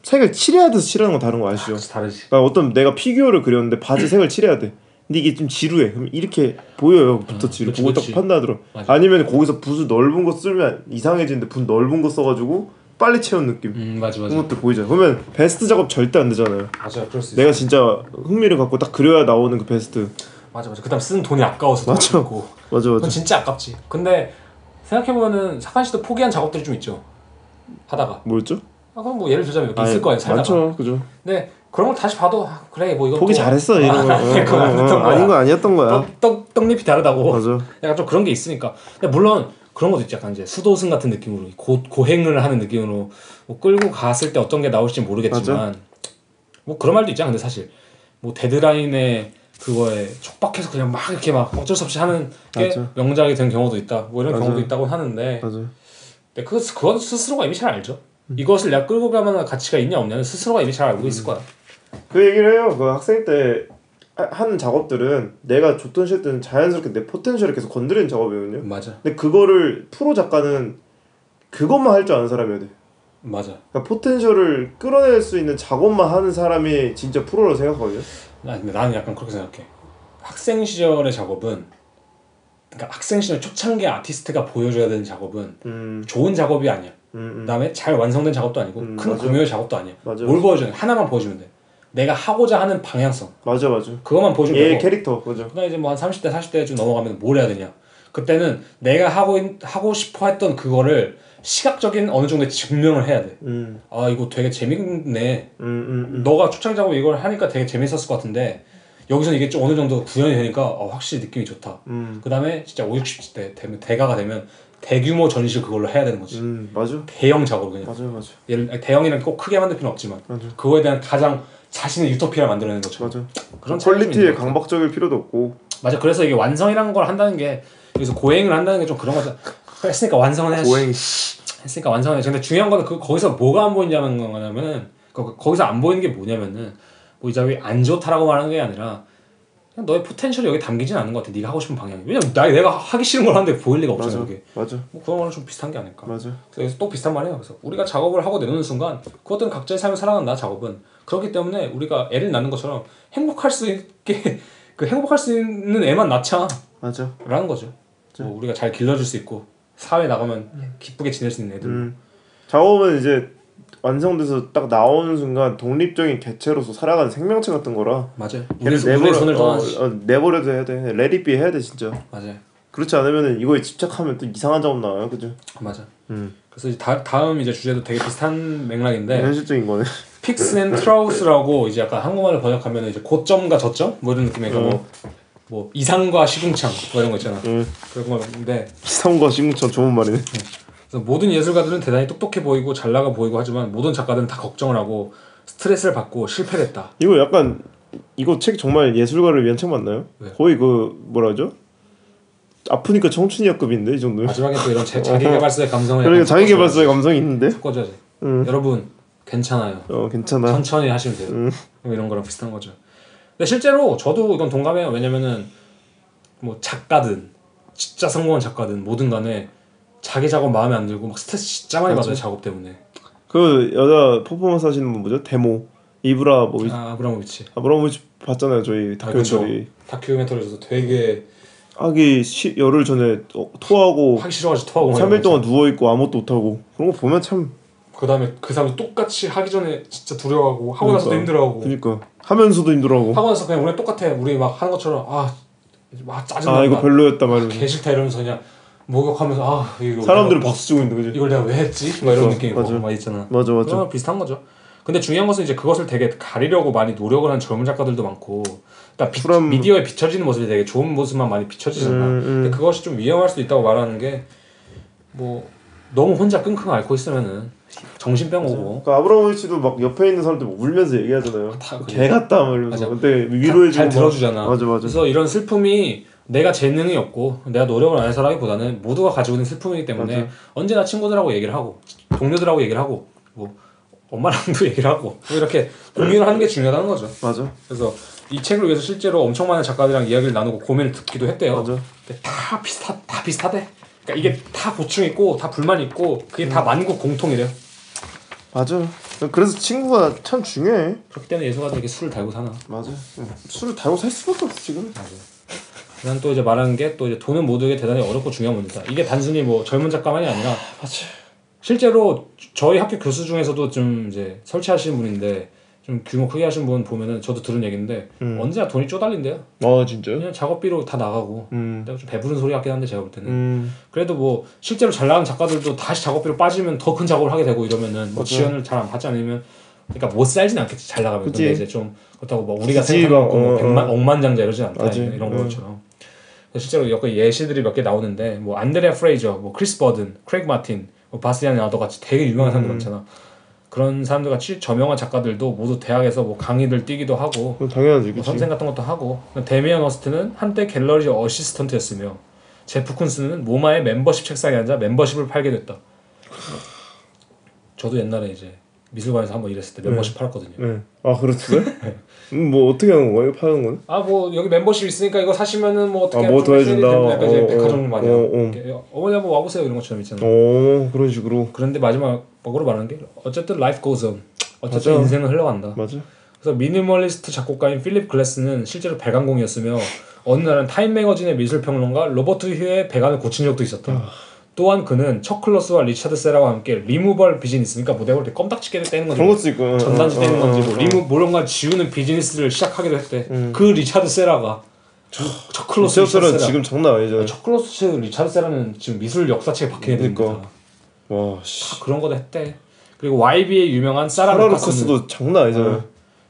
색을 칠해야 돼서 칠하는 건 다른 거 아시죠? 그래서 다르지. 그러니까 어떤 내가 figure를 그렸는데 바지 색을 칠해야 돼. 근데 이게 좀 지루해. 그럼 이렇게 보여요. 붓터치로 그치, 보고 그치. 딱 판단들어. 맞아. 아니면 거기서 붓을 넓은 거 쓰면 이상해지는데 붓 넓은 거 써가지고 빨리 채운 느낌. 음 맞아 맞아. 그런 것도 보이잖아. 그러면 베스트 작업 절대 안 되잖아요. 맞아 그럴 수 있어. 내가 진짜 흥미를 갖고 딱 그려야 나오는 그 베스트. 맞아 맞아. 그다음 쓰는 돈이 아까워서 맞아. 고 맞아 맞아. 그건 진짜 아깝지. 근데 생각해 보면은 사칸 씨도 포기한 작업들이 좀 있죠. 하다가. 뭐였죠? 아 그럼 뭐 예를 들자면 여기 있을 아니, 거예요 살다가. 많죠, 그죠. 근데 그런 걸 다시 봐도 아, 그래 뭐 이건 포기 또- 잘했어 이런 거. 아, 어, 그건 어, 어. 아닌 거 아니었던 거야. 떡, 떡, 떡 잎이 다르다고. 맞아. 약간 좀 그런 게 있으니까. 근데 물론 그런 것도 있지. 약간 이제 수도승 같은 느낌으로 고, 고행을 하는 느낌으로 뭐 끌고 갔을 때 어떤 게 나올지 모르겠지만 뭐 그런 말도 있잖아. 근데 사실 뭐 데드라인에 그거에 촉박해서 그냥 막 이렇게 막 어쩔 수 없이 하는 게 맞아. 명작이 된 경우도 있다. 뭐 이런 맞아. 경우도 있다고 하는데 맞아. 근데 그 그건 스스로가 이미 잘 알죠. 이것을 내가 끌고 가면 가치가 있냐 없냐는 스스로가 이미 잘 알고 있을 거야. 그 얘기를 해요. 그 학생 때 하- 하는 작업들은 내가 줬던 시때는 자연스럽게 내 포텐셜을 계속 건드리는 작업이거든요. 맞아, 근데 그거를 프로 작가는 그것만 할 줄 아는 사람이어야 돼. 맞아. 그러니까 포텐셜을 끌어낼 수 있는 작업만 하는 사람이 진짜 프로라고 생각하거든요. 나 근데 나는 약간 그렇게 생각해. 학생 시절의 작업은 그러니까 학생 시절 초창기 아티스트가 보여줘야 되는 작업은 음, 좋은 작업이 아니야. 음, 음. 그다음에 잘 완성된 작업도 아니고 음, 큰 맞아. 구매의 작업도 아니야. 맞아. 뭘 보여주냐? 하나만 보여주면 돼. 내가 하고자 하는 방향성 맞아, 맞아. 그것만 보여주면 얘 되고. 캐릭터, 맞아. 그다음 이제 뭐 한 30대 40대 좀 넘어가면 뭘 해야 되냐? 그때는 내가 하고 있- 하고 싶어 했던 그거를 시각적인 어느 정도의 증명을 해야 돼. 음, 아 이거 되게 재밌네. 음, 음, 음. 너가 초창기 작업 이걸 하니까 되게 재밌었을 것 같은데 여기서 이게 좀 어느 정도 구현이 되니까 어, 확실히 느낌이 좋다. 음, 그 다음에 진짜 5, 60대 되면 대가가 되면 대규모 전시를 그걸로 해야 되는 거지. 음, 맞아. 대형 작업 그냥. 맞아, 맞아. 예를 아니, 대형이랑 꼭 크게 만들 필요는 없지만 맞아. 그거에 대한 가장 자신의 유토피아를 만들어내는 것처럼 맞아. 그런 좀 quality에. 강박적일 필요도 없고. 맞아 그래서 이게 완성이라는 걸 한다는 게 여기서 고행을 한다는 게 좀 그런 거죠 했으니까 완성은 해야지 고행. 했으니까 완성은 해야지 근데 중요한 거는 그 거기서 뭐가 안 보이냐는 거냐면은 거, 거기서 안 보이는 게 뭐냐면은 뭐이 작업이 안 좋다라고 말하는 게 아니라 너의 potential이 여기 담기진 않는 것 같아 네가 하고 싶은 방향이 왜냐면 나 내가 하기 싫은 걸 하는데 보일 리가 없잖아 맞아, 그게 맞아, 뭐 그런 거랑 좀 비슷한 게 아닐까 맞아. 그래서 또 비슷한 말이에요. 그래서 우리가 작업을 하고 내놓는 순간 그것들은 각자의 삶을 살아간다 작업은 그렇기 때문에 우리가 애를 낳는 것처럼 행복할 수 있게 그 행복할 수 있는 애만 낳자라는 맞아. 거죠. 뭐 우리가 잘 길러줄 수 있고 사회 에 나가면 기쁘게 지낼 수 있는 애들. 음. 작업은 이제 완성돼서 딱 나오는 순간 독립적인 개체로서 살아가는 생명체 같은 거라 맞아요. 걔를 우리 우리의 손을 어. 어, 내버려둬 해야 돼. let it be 해야 돼 진짜. 맞아요. 그렇지 않으면 이거에 집착하면 또 이상한 작업 나와요, 그죠? 맞아. 음. 그래서 이제 다, 다음 이제 주제도 되게 비슷한 맥락인데 현실적인 거네. peaks and troughs라고 이제 약간 한국말로 번역하면 이제 고점과 저점 뭐 이런 느낌이니까 음. 뭐, 뭐 이상과 시궁창 뭐 이런 거 있잖아. 음. 그런 건데 이상과 시궁창 좋은 말이네. 그래서 모든 예술가들은 대단히 똑똑해 보이고 잘 나가 보이고 하지만 모든 작가들은 다 걱정을 하고 스트레스를 받고 실패를 했다. 이거 약간 이거 책 정말 예술가를 위한 책 맞나요? 왜? 거의 그 뭐라죠? 아프니까 청춘이야급인데 이 정도. 마지막에 또 이런 자, 자기 개발서의 감성을 그러니까 약간 자기 섞어줘야지. 개발서의 감성이 있는데. 섞어줘야지. 음. 여러분 괜찮아요. 어 괜찮아. 천천히 하시면 돼요. 음. 뭐 이런 거랑 비슷한 거죠. 근데 실제로 저도 이건 동감해요. 왜냐면은 뭐 작가든 진짜 성공한 작가든 뭐든 간에 자기 작업 마음에 안 들고 막 스트레스 진짜 많이 맞아. 받아요. 작업 때문에. 그 여자 퍼포먼스 하시는 분 뭐죠? 데모. 이브라 뭐 아 아브라모비치. 아브라모비치 봤잖아요 저희 다큐멘터리. 다큐멘터리에서 되게 하기 시, 열흘 전에 어, 토하고 하기 싫어가지고 토하고 3일 동안 누워 있고 아무것도 못 하고 그런 거 보면 참 그 다음에 그 사람도 똑같이 하기 전에 진짜 두려워하고 하고 나서도 그러니까. 힘들어하고. 그니까. 하면서도 힘들어하고. 하고 나서 그냥 우리 똑같아. 우리 막 하는 것처럼 아, 막 짜증나 아 이거 별로였다 말이면서. 개 싫다 이러면서 그냥 목욕하면서 아 이거 사람들은 박수 치고 있는 거지. 이걸 내가 왜 했지? 막 이런 느낌이 맞아. 막 있잖아 맞아 맞아. 그런 거 비슷한 거죠 근데 중요한 것은 이제 그것을 되게 가리려고 많이 노력을 하는 젊은 작가들도 많고 그러니까 비, 그럼- 미디어에 비춰지는 모습이 되게 좋은 모습만 많이 비춰지잖아 음, 음. 근데 그것이 좀 위험할 수도 있다고 말하는 게 뭐 너무 혼자 끙끙 앓고 있으면은 정신병 오고 그러니까 아브라모비치도 막 옆에 있는 사람들 막 울면서 얘기하잖아요. 다 그래. 개 같다. 맞아. 근데 위로해 주고 잘 막- 들어주잖아. 맞아 맞아. 그래서 이런 슬픔이 내가 재능이 없고 내가 노력을 안 해서라기보다는 모두가 가지고 있는 슬픔이기 때문에 맞아. 언제나 친구들하고 얘기를 하고 동료들하고 얘기를 하고 뭐 엄마랑도 얘기를 하고 뭐 이렇게 공유를 하는 게 중요하다는 거죠. 맞아. 그래서 이 책을 위해서 실제로 엄청 많은 작가들이랑 이야기를 나누고 고민을 듣기도 했대요. 맞아. 근데 다 비슷하 다 비슷하대. 그러니까 이게 다 고충 있고 다 불만 있고 그게 다 만국 공통이래요. 맞아. 그래서 친구가 참 중요해. 그렇기 때문에 예술가들 이렇게 술을 달고 사나. 맞아. 술을 달고 살 수밖에 없어 지금. 난또 이제 말하는 게 또 이제 돈은 모두에게 대단히 어렵고 중요한 문제다. 이게 단순히 뭐 젊은 작가만이 아니라 맞아. 실제로 저희 학교 교수 중에서도 좀 이제 설치하시는 분인데 좀 규모 크게 하신 분 보면은 저도 들은 얘기인데 음. 언제나 돈이 쪼달린대요. 아 진짜요? 그냥 작업비로 다 나가고. 음. 내가 좀 배부른 소리 같긴 한데 제가 볼 때는 음. 그래도 뭐 실제로 잘 나가는 작가들도 다시 작업비로 빠지면 더 큰 작업을 하게 되고 이러면은 뭐. 지원을 잘 안 받지 않으면 그러니까 못 살진 않겠지 잘 나가면 그치. 근데 이제 좀 그렇다고 뭐 우리가 생각하는 막, 뭐 어, 백만 어. 억만장자 이러진 않다 맞아. 이런 어. 것처럼 실제로 여기 예시들이 몇 개 나오는데 뭐 안드레아 프레이저, 뭐 크리스 버든, 크레이그 마틴, 뭐 바스 얀 아더 같이 되게 유명한 사람들 음. 많잖아. 그런 사람들 같이 저명한 작가들도 모두 대학에서 뭐 강의들 뛰기도 하고 그건 당연하지, 뭐? 선생 같은 것도 하고 데미안 허스트는 한때 갤러리 assistant였으며 제프 쿤스는 모마의 멤버십 책상에 앉아 멤버십을 팔게 됐다. 저도 옛날에 이제 미술관에서 한 번 일했을 때 멤버십 팔았거든요. 네. 아 그렇어요? 음, 뭐 어떻게 하는 거예요? 파는 거는? 아 뭐 여기 멤버십 있으니까 이거 사시면은 뭐 어떻게 아, 뭐좀 더해준다. 해드리는데 약간 이제 어, 백화점 어, 마냥 어, 어. 이렇게 어머니 한번 와보세요 이런 것처럼 있잖아. 오 그런 식으로 그런데 마지막으로 말하는 게 어쨌든 life goes on. 어쨌든 맞아. 인생은 흘러간다. 맞아. 그래서 미니멀리스트 작곡가인 필립 글래스는 실제로 배관공이었으며 어느 날은 타임 매거진의 미술 평론가 로버트 휴즈의 배관을 고친 적도 있었다. 아. 또한 그는 척 클로스와 리차드 세라와 함께 리무벌 비즈니스, 그러니까 뭐 내가 볼때 껌딱지게 떼는 거지. 그런 것도 있고 전단지 어, 떼는 어, 건지 어, 뭐 어. remo 뭔가 지우는 비즈니스를 시작하기도 했대. 음. 그 리차드 세라가 척 클로스 리차드 세라. 지금 장난 아니잖아. 척 클로스 리차드 세라는 지금 미술 역사책에 박힌 애들입니다. 그러니까. 와 씨. 다 그런 거도 했대. 그리고 YBA의 유명한 사라 루카스도 장난 아니잖아.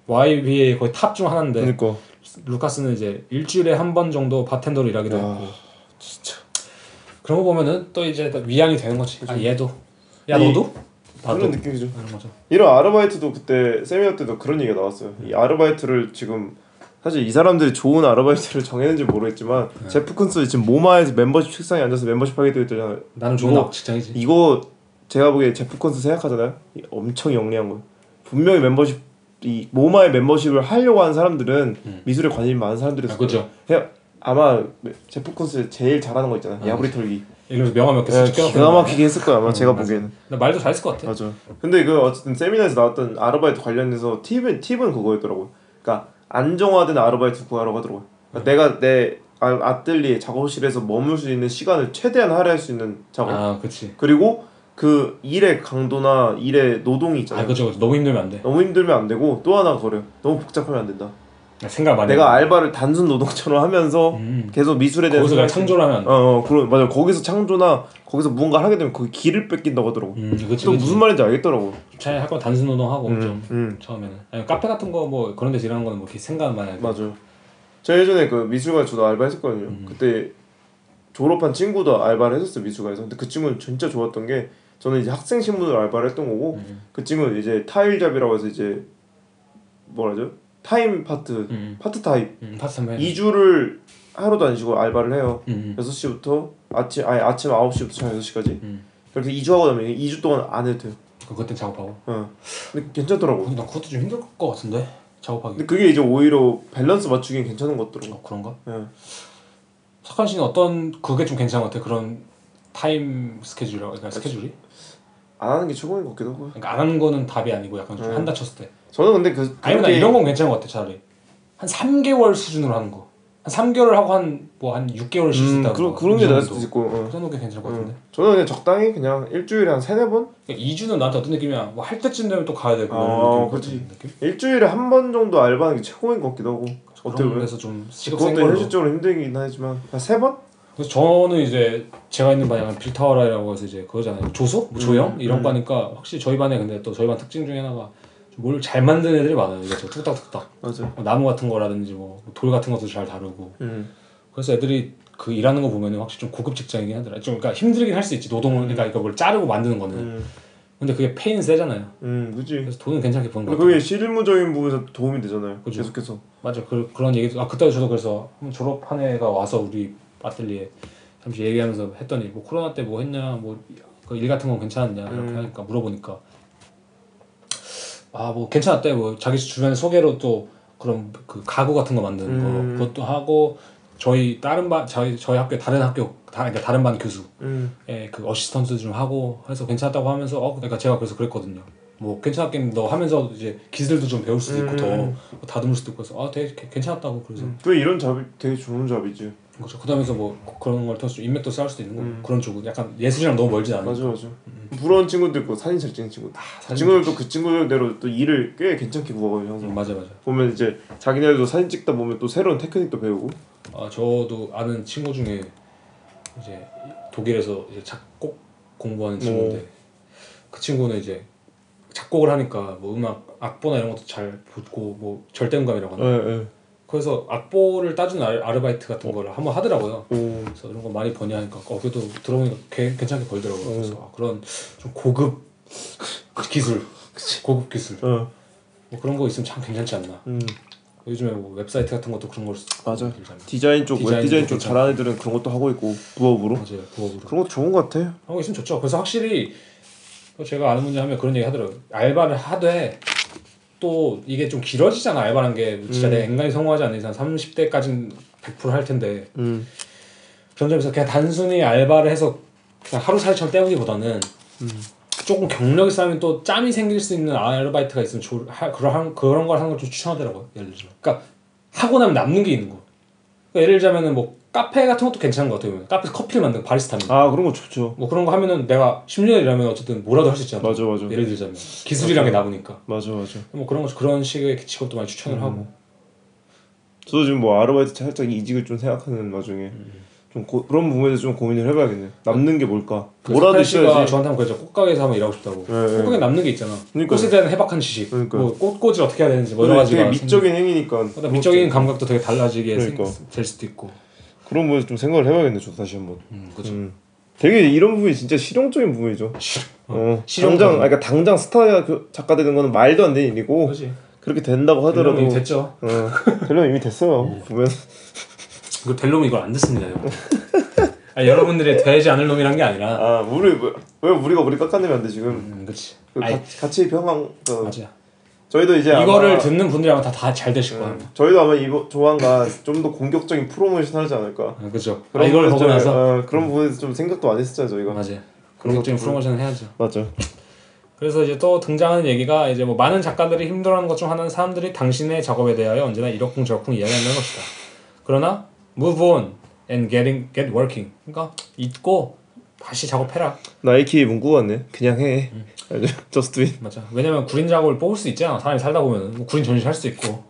YBA의 거의 탑 중 하나인데 그러니까. 루카스는 이제 일주일에 한 번 정도 바텐더로 일하기도 야, 했고 진짜. 그런 거 보면은 또 이제 또 위안이 되는 거지. 아 얘도 야 이- 너도 나도 그런 느낌이죠. 이런 거죠. 이런 아르바이트도 그때 세미나 때도 그런 얘기가 나왔어요. 이 아르바이트를 지금 사실 이 사람들이 좋은 아르바이트를 정했는지 모르겠지만 네. 제프 쿤스 지금 모마에서 멤버십 책상에 앉아서 멤버십 하게 되었잖아요. 나는 좋은 이거- 악 직장이지. 이거 제가 보기에 제프 콘스 생각하잖아요. 이 엄청 영리한 거예요. 분명히 멤버십 이 모마의 멤버십을 하려고 하는 사람들은 미술에 관심이 많은 사람들이 음. 아, 그죠. 아마 제프 콘스 제일 잘하는 거 있잖아요. 아, 야부리 털기. 이러면서 명함 몇개 예, 쓰고 기가 막히게 했을 거야 아마 어, 제가 맞아. 보기에는. 나 말도 잘했을 것 같아. 맞아. 근데 그 어쨌든 세미나에서 나왔던 아르바이트 관련해서 팁은 팁은 그거였더라고요. 그러니까 안정화된 아르바이트 구하라고 하더라고요. 그러니까 내가 내 아- 아뜰리에 작업실에서 머물 수 있는 시간을 최대한 할애할 수 있는 작업. 아 그렇지. 그리고 그 일의 강도나 일의 노동이 아 있잖아요. 그죠. 그죠. 너무 힘들면 안 돼. 너무 힘들면 안 되고 또 하나 그래요. 너무 복잡하면 안 된다. 생각 많이. 내가 해. 알바를 단순 노동처럼 하면서 음. 계속 미술에 대한 거기서 창조를 하면. 어, 어, 그런 맞아. 거기서 창조나 거기서 무언가 하게 되면 그 길을 뺏긴다고 하더라고. 음 그치. 또 그치. 무슨 말인지 알겠더라고. 차라리 할건 단순 노동하고 음, 좀 음. 처음에는. 아니, 카페 같은 거 뭐 그런 데서 일하는 거는 뭐 이렇게 생각 많이 하고. 맞아. 제가 예전에 그 미술관 저도 알바 했었거든요. 음. 그때 졸업한 친구도 알바를 했었어요 미술관에서. 근데 그 친구는 진짜 좋았던 게 저는 이제 학생 신분으로 알바를 했던 거고 음. 그 친구는 이제 타일잡이라고 해서 이제 뭐라죠? 타임 파트 음. 파트 타임 음 파트 3회. 2주를 하루도 안 쉬고 알바를 해요. 음. 6시부터 아침 아니 아침 9시부터 저녁 6시까지. 음. 그렇게 2주 하고 나면 2주 동안 안 해도 돼요. 그 그때 작업하고. 어. 근데 괜찮더라고. 근데 나 그것도 좀 힘들 것 같은데 작업하기. 근데 그게 이제 오히려 밸런스 맞추기엔 괜찮은 것 같더라고. 어, 그런가? 예. 석한 씨는 어떤 그게 좀 괜찮은 것 같아. 그런 타임 스케줄이라고 그러니까 스케줄이? 안 하는 게 최고인 것 같기도 하고. 그러니까 안 하는 거는 답이 아니고 약간 좀 음. 한다 쳤을 때. 저는 근데 그 아니면 나 이런 건 괜찮은 것 같아 차라리. 한 3개월 수준으로 하는 거. 한 3개월 하고 한 뭐 한 6개월 쉴수 음, 있다. 그런 그런 게 나을 수도 있고. 어. 그 정도 게 괜찮을 것 같은데. 음. 저는 그냥 적당히 그냥 일주일에 한 세네 번? 그러니까 2주는 나한테 어떤 느낌이야? 뭐 할 때쯤 되면 또 가야 되고 아, 그렇지. 느낌? 일주일에 한 번 정도 알바하는 게 최고인 것 같기도 하고. 어떻게 그런 보면 데서 좀 그것도. 현실적으로 힘들긴 하지만 한세 번? 그래서 저는 이제 제가 있는 반이 약간 빌타워라라고 해서 이제 그거잖아요. 조소? 뭐 조형? 음, 이런 음. 과니까 확실히 저희 반에 근데 또 저희 반 특징 중에 하나가 뭘 잘 만드는 애들이 많아요. 저 뚝딱뚝딱. 맞아. 뭐 나무 같은 거라든지 뭐 돌 같은 것도 잘 다루고. 음. 그래서 애들이 그 일하는 거 보면은 확실히 좀 고급 직장이긴 하더라. 좀 그러니까 힘들긴 할 수 있지. 노동을 그러니까 이거 뭘 자르고 만드는 거는. 음. 근데 그게 페이는 세잖아요. 음, 그지. 그래서 돈은 괜찮게 버는 거. 그게 실무적인 부분에서 도움이 되잖아요. 그죠. 계속해서. 맞아. 그 그런 얘기도 아 그때 저도 그래서 졸업한 애가 와서 우리 아틀리에 잠시 얘기하면서 했더니 뭐 코로나 때 뭐 했냐 뭐그일 같은 건 괜찮았냐 이렇게 음. 하니까 물어보니까 아 뭐 괜찮았대 뭐 자기 주변 소개로 또 그런 그 가구 같은 거 만드는 음. 거 그것도 하고 저희 다른 반 저희 저희 학교 다른 학교 다 그러니까 다른 반 교수 음. 예, 그 어시스턴트 좀 하고 해서 괜찮다고 하면서 어 그러니까 제가 그래서 그랬거든요. 뭐 괜찮았겠는데 너 하면서 이제 기술도 좀 배울 수도 있고 음. 더 다듬을 수도 있고 해서 아 되게 괜- 괜찮았다고 그래서 또 이런 잡이 되게 좋은 잡이지. 그렇죠. 그다음에서 뭐 그런 걸 통해서 좀 인맥도 쌓을 수도 있는 거고 음. 그런 쪽은 약간 예술이랑 너무 멀지 않아. 맞아 맞아. 부러운 친구도 있고 사진 잘 찍는 친구. 그 사진 친구들도 그 친구들대로 또 일을 꽤 괜찮게 구하거든요 항상. 음, 맞아 맞아. 보면 이제 자기네들도 사진 찍다 보면 또 새로운 테크닉도 배우고. 아 저도 아는 친구 중에 이제 독일에서 이제 작곡 공부하는 친구인데 그 친구는 이제 작곡을 하니까 뭐 음악 악보나 이런 것도 잘 보고 뭐 절대음감이라고 하나. 예 예. 그래서 악보를 따주는 아르- 아르바이트 같은 거를 한번 하더라고요. 오. 그래서 이런 거 많이 버니 하니까 어 그래도 들어보니까 개- 괜찮게 벌더라고요. 음. 그래서 아, 그런 좀 고급 기술, 고급 기술 어. 뭐 그런 거 있으면 참 괜찮지 않나. 음. 요즘에 뭐 웹사이트 같은 것도 그런 걸 쓰- 맞아. 디자인 쪽, 웹 디자인 쪽. 잘하는 애들은 그런 것도 하고 있고 부업으로. 맞아요, 부업으로. 그런 거 좋은 것 같아. 하고 있으면 좋죠. 그래서 확실히 제가 아는 분이 하면 그런 얘기 하더라고요. 알바를 하되 또 이게 좀 길어지잖아. 알바라는 게 진짜 음. 내가 인간이 성공하지 않는 이상 30대까지는 100%할 텐데 음. 그런 점에서 그냥 단순히 알바를 해서 그냥 하루살이처럼 때우기보다는 조금 경력이 쌓이면 또 짬이 생길 수 있는 아르바이트가 있으면 좋, 하, 그런 그런 걸 하는 걸 좀 추천하더라고요. 예를 들어. 그러니까 하고 나면 남는 게 있는 거. 그러니까 예를 들자면은 뭐 카페 같은 것도 괜찮은 것 같아요. 카페에서 커피를 만드는 바리스타면 아 그런 거 좋죠. 뭐 그런 거 하면은 내가 10년 일하면 어쨌든 뭐라도 할 수 있잖아. 맞아 맞아. 예를 들자면 기술이란 게 나보니까 맞아 맞아. 뭐 그런 거 그런 식의 직업도 많이 추천을 음. 하고 저도 지금 뭐 아르바이트 살짝 이직을 좀 생각하는 와중에 좀 고, 그런 부분에서 좀 고민을 해봐야겠네. 남는 게 뭘까? 그 뭐라도 있어야지. 저한테 한번 그랬죠. 꽃가게에서 한번 일하고 싶다고. 네, 네. 꽃가게 남는 게 있잖아. 그러니까요. 꽃에 대한 해박한 지식, 그러니까요. 뭐 꽃꽂이를 어떻게 해야 되는지 뭐 여러 가지가 되게 미적인 행위니까. 생각- 그다음 미적인 감각도 되게 달라지게 그러니까. 생- 될 수도 있고. 그런 부분에서 좀 생각을 해봐야겠네. 저도 다시 한번. 음, 그렇죠. 음. 되게 이런 부분이 진짜 실용적인 부분이죠. 어, 실용 당장. 아니, 그러니까 당장 스타 그 작가 되는 거는 말도 안 되는 일이고 그렇지. 그렇게 된다고 하더라도 델롬이 됐죠. 어, 델롬 이미 됐어요. 보면 그 델롬이 이걸 안. 여러분. 아니, 여러분들이 되지 않을 놈이란 게 아니라. 아 우리 왜, 왜 우리가 우리 깎아내면 안돼 지금? 음, 그렇지. 그 같이 평강 그, 맞아. 저희도 이제 이거를 듣는 분들이 아마 다잘 되실. 음, 저희도 아마 이번 조만간 좀 더 공격적인 프로모션 하지 않을까. 아, 그렇죠. 아, 그런 이걸 보고 좀, 나서 어, 그런 부분에서 좀 생각도 안 했었잖아요 저희가. 맞아요. 공격적인 것도 프로모션을 해야죠. 맞죠. 그래서 이제 또 등장하는 얘기가 이제 뭐 많은 작가들이 힘들어하는 것 중 하나는 사람들이 당신의 작업에 대하여 언제나 이러쿵 저러쿵 이야기한다는 것이다. 그러나 move on and getting get working. 그러니까 잊고 다시 작업해라. 나이키 문구 같네. 그냥 해. 음. Just do it. 맞아. 왜냐면 구린 작업을 뽑을 수 있잖아. 사람이 살다 보면은 뭐 구린 전시 할수 있고.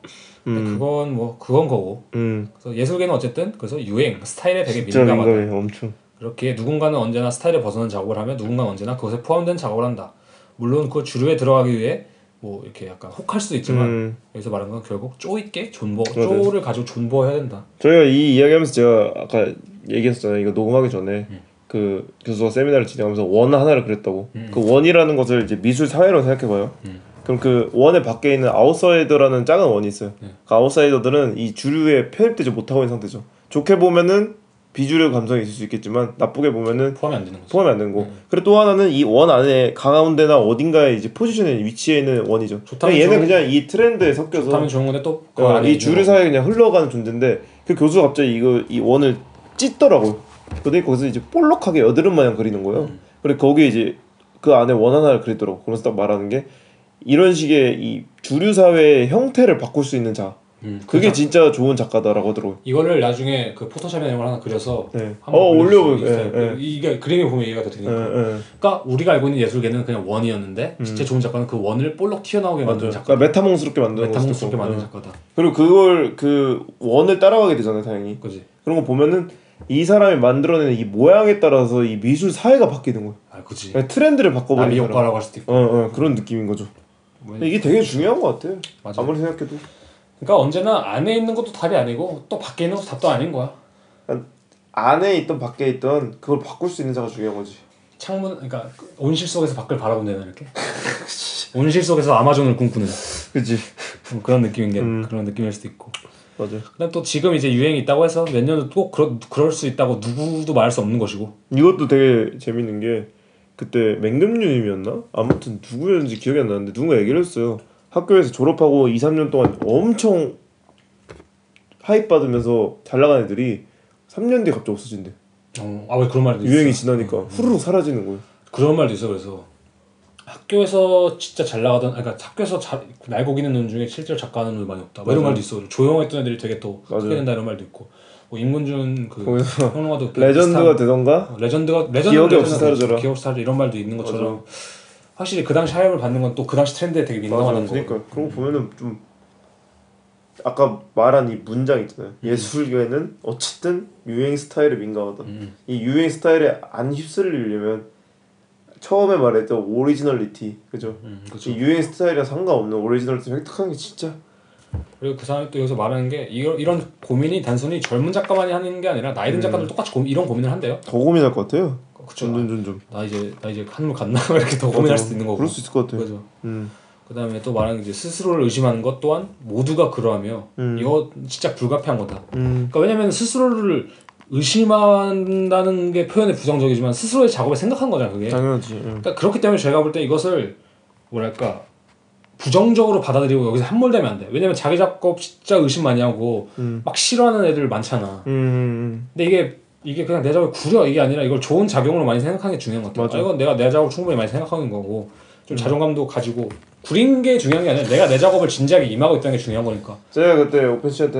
음. 그건 뭐 그건 거고. 음. 그래서 예술계는 어쨌든 그래서 유행, 스타일에 되게 민감하다. 엄청. 그렇게 누군가는 언제나 스타일에 벗어난 작업을 하며 누군가는 언제나 그것에 포함된 작업을 한다. 물론 그 주류에 들어가기 위해 뭐 이렇게 약간 혹할 수도 있지만 음. 여기서 말하는 건 결국 쪼 있게 존버. 쪼를 가지고 존버해야 된다. 저희가 이 이야기하면서 제가 아까 얘기했었잖아요. 이거 녹음하기 전에 음. 그 교수가 세미나를 진행하면서 원 하나를 그랬다고. 음. 그 원이라는 것을 이제 미술 사회로 생각해봐요. 음. 그럼 그 원의 밖에 있는 아웃사이더라는 작은 원이 있어요. 네. 그 아웃사이더들은 이 주류에 편입되지 못하고 있는 상태죠. 좋게 보면은 비주류 감성이 있을 수 있겠지만 나쁘게 보면은 포함이 안 되는 거죠. 포함이 안 되는 거. 음. 그리고 또 하나는 이 원 안에 가운데나 어딘가에 이제 포지션에 위치해 있는 원이죠. 그냥 얘는 좋은- 그냥 이 트렌드에 섞여서 좋다면 좋은 건데 또그 어, 있는 주류. 사이에 그냥 흘러가는 존재인데 그 교수가 갑자기 이거 이 원을 찢더라고 요. 근데 거기서 이제 볼록하게 여드름 마냥 그리는 거예요. 음. 그리고 거기에 이제 그 안에 원 하나를 그리더라고. 그래서 딱 말하는 게 이런 식의 이 주류 사회의 형태를 바꿀 수 있는 자. 음, 그게 그래서 진짜 좋은 작가다라고 하더라고요. 이거를 나중에 그 포토샵이나 이런 걸 하나 그려서 네. 한번 어 올릴 수 올려. 있어요. 예, 예. 이게 그림에 보면 이해가 더 예, 되니까. 예. 그러니까 우리가 알고 있는 예술계는 그냥 원이었는데 음. 진짜 좋은 작가는 그 원을 볼록 튀어나오게. 만드는 작가. 그러니까 메타몽스럽게 만드는 메타몽스럽게 것도 만드는. 작가다. 그리고 그걸 그 원을 따라가게 되잖아요, 당연히. 그지? 그런 거 보면은 이 사람이 만들어내는 이 모양에 따라서 이 미술 사회가 바뀌는 거예요. 아, 그지. 그냥 트렌드를 바꿔버리는 사람. 효과라고 할 수도 있고. 어, 어, 그런 느낌인 거죠. 뭐 근데 이게 되게 중요한 것 같아요. 맞아. 아무리 생각해도 그러니까 언제나 안에 있는 것도 답이 아니고 또 밖에 있는 것도 답도 아닌 거야. 안에 있던 밖에 있던 그걸 바꿀 수 있는 자가 중요한 거지. 창문 그러니까 그 온실 속에서 밖을 바라본다는 이렇게. 온실 속에서 아마존을 꿈꾸는 그지 뭐 그런 느낌인 게 음. 그런 느낌일 수도 있고. 맞아. 그다음 또 지금 이제 유행이 있다고 해서 몇 년은 꼭 그러, 그럴 수 있다고 누구도 말할 수 없는 것이고. 이것도 되게 재밌는 게 그때 맹금유님이었나? 아무튼 누구였는지 기억이 안 나는데 누군가 얘기를 했어요. 학교에서 졸업하고 2, 3년 동안 엄청 하입 받으면서 잘 나간 애들이 3년 뒤에 갑자기 없어진대. 어, 아왜 그런 말도 있어. 유행이 지나니까 후루룩 사라지는 거예요. 그런 말도 있어. 그래서 학교에서 진짜 잘 나가던, 그러니까 학교에서 잘 날고 기는 놈 중에 실제로 작가하는 놈이 많이 없다. 뭐 이런. 말도 있어. 조용했던 애들이 되게 또. 크게 된다 이런 말도 있고. 뭐 임근준 그 평론가도 그 레전드가 되던가 어, 레전드가 레전드 기억이 없이 사라져라. 기억 없이 사라져 이런 말도 있는 것처럼 확실히 그 당시 hype을 받는 건 또 그 당시 트렌드에 되게 맞아. 민감하다는 거. 그러니까 그런 거 보면은 좀 아까 말한 이 문장 있잖아요. 예술계는 어쨌든 유행 스타일에 민감하다. 음. 이 유행 스타일에 안 휩쓸리려면 처음에 말했던 originality 그죠? 음, 그렇죠. 이 유행 스타일이랑 상관없는 originality 획득하는 게 진짜 그리고 그 사람이 또 여기서 말하는 게 이런 이런 고민이 단순히 젊은 작가만이 하는 게 아니라 나이 든 작가들 똑같이 고, 이런 고민을 한대요. 더 고민할 것 같아요. 좀 좀. 나 이제 나 이제 한물 갔나 이렇게 더 고민할 수도 있는 거고. 그럴 수 있을 것 같아요. 그죠. 음. 그다음에 또 말하는 게 이제 스스로를 의심하는 것 또한 모두가 그러하며 음. 이거 진짜 불가피한 거다. 음. 그러니까 왜냐면 스스로를 의심한다는 게 표현에 부정적이지만 스스로의 작업을 생각한 거잖아 그게. 당연하지. 음. 그러니까 그렇기 때문에 제가 볼 때 이것을 뭐랄까 부정적으로 받아들이고 여기서 함몰되면 안 돼. 왜냐면 자기 작업 진짜 의심 많이 하고 음. 막 싫어하는 애들 많잖아. 음. 근데 이게 이게 그냥 내 작업을 구려 이게 아니라 이걸 좋은 작용으로 많이 생각하는 게 중요한 것 같아. 맞아. 아, 이건 내가 내 작업을 충분히 많이 생각하는 거고 좀 자존감도 가지고 구린 게 중요한 게 아니라 내가 내 작업을 진지하게 임하고 있다는 게 중요한 거니까. 제가 그때 오펜 씨한테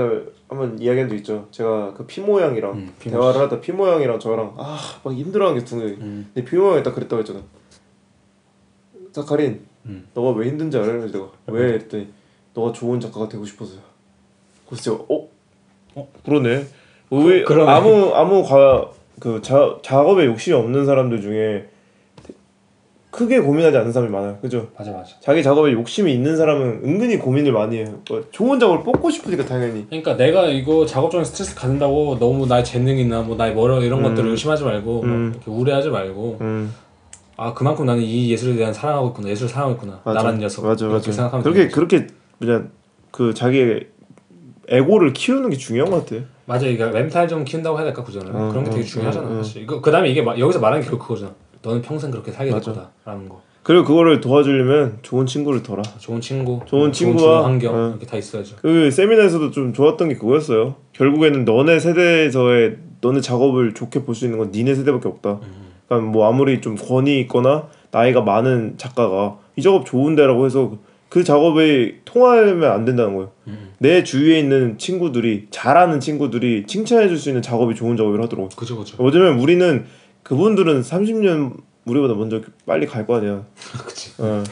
한번 이야기한 적 있죠. 제가 그 피모 형이랑 음, 피모 대화를 하다 피모 형이랑 저랑 아 막 힘들어하는 게두 개. 음. 근데 피모 형이 딱 그랬다고 했잖아. 사카린, 음. 너가 왜 힘든지 알아? 그래서 내가 왜? 했더니 너가 좋은 작가가 되고 싶어서야. 그래서 제가 어? 어? 그러네. 왜 그러네. 아무 아무 과 그 작업에 욕심이 없는 사람들 중에 크게 고민하지 않는 사람이 많아요. 그죠? 맞아 맞아. 자기 작업에 욕심이 있는 사람은 은근히 고민을 많이 해요. 뭐 좋은 작업을 뽑고 싶으니까 당연히. 그러니까 내가 이거 작업 중에 스트레스 받는다고 너무 나의 재능이나 뭐 나의 뭐라 이런 음. 것들을 의심하지 말고 막 음. 이렇게 우려하지 말고 음. 아 그만큼 나는 이 예술에 대한 사랑하고 있구나 예술을 사랑하고 있구나 맞아. 나라는 녀석 맞아 맞아. 생각하면 그렇게 되는 거지. 그렇게 그냥 그 자기 에고를 키우는 게 중요한 것 같아. 맞아 이게 멘탈 좀 키운다고 해야 될까 그전에 어, 그런 게 되게 어, 중요하잖아 어, 어. 사실 이거 그다음에 이게 마- 여기서 말하는 게 그거잖아 너는 평생 그렇게 살게 될 맞아. 거다라는 거 그리고 그거를 도와주려면 좋은 친구를 둬라. 좋은 친구 좋은 어, 친구와, 좋은 환경 어. 이렇게 다 있어야죠 그 세미나에서도 좀 좋았던 게 그거였어요. 결국에는 너네 세대에서의 너네 작업을 좋게 볼 수 있는 건 니네 세대밖에 없다. 음. 그러니까 뭐 아무리 좀 권위 있거나 나이가 많은 작가가 이 작업 좋은데라고 해서 그 작업에 통하면 안 된다는 거예요. 음. 내 주위에 있는 친구들이 잘하는 친구들이 칭찬해 줄 수 있는 작업이 좋은 작업을 하더라고. 그죠 그죠 왜냐면 우리는 그분들은 30년 우리보다 먼저 빨리 갈 거 아니야. 그치 어.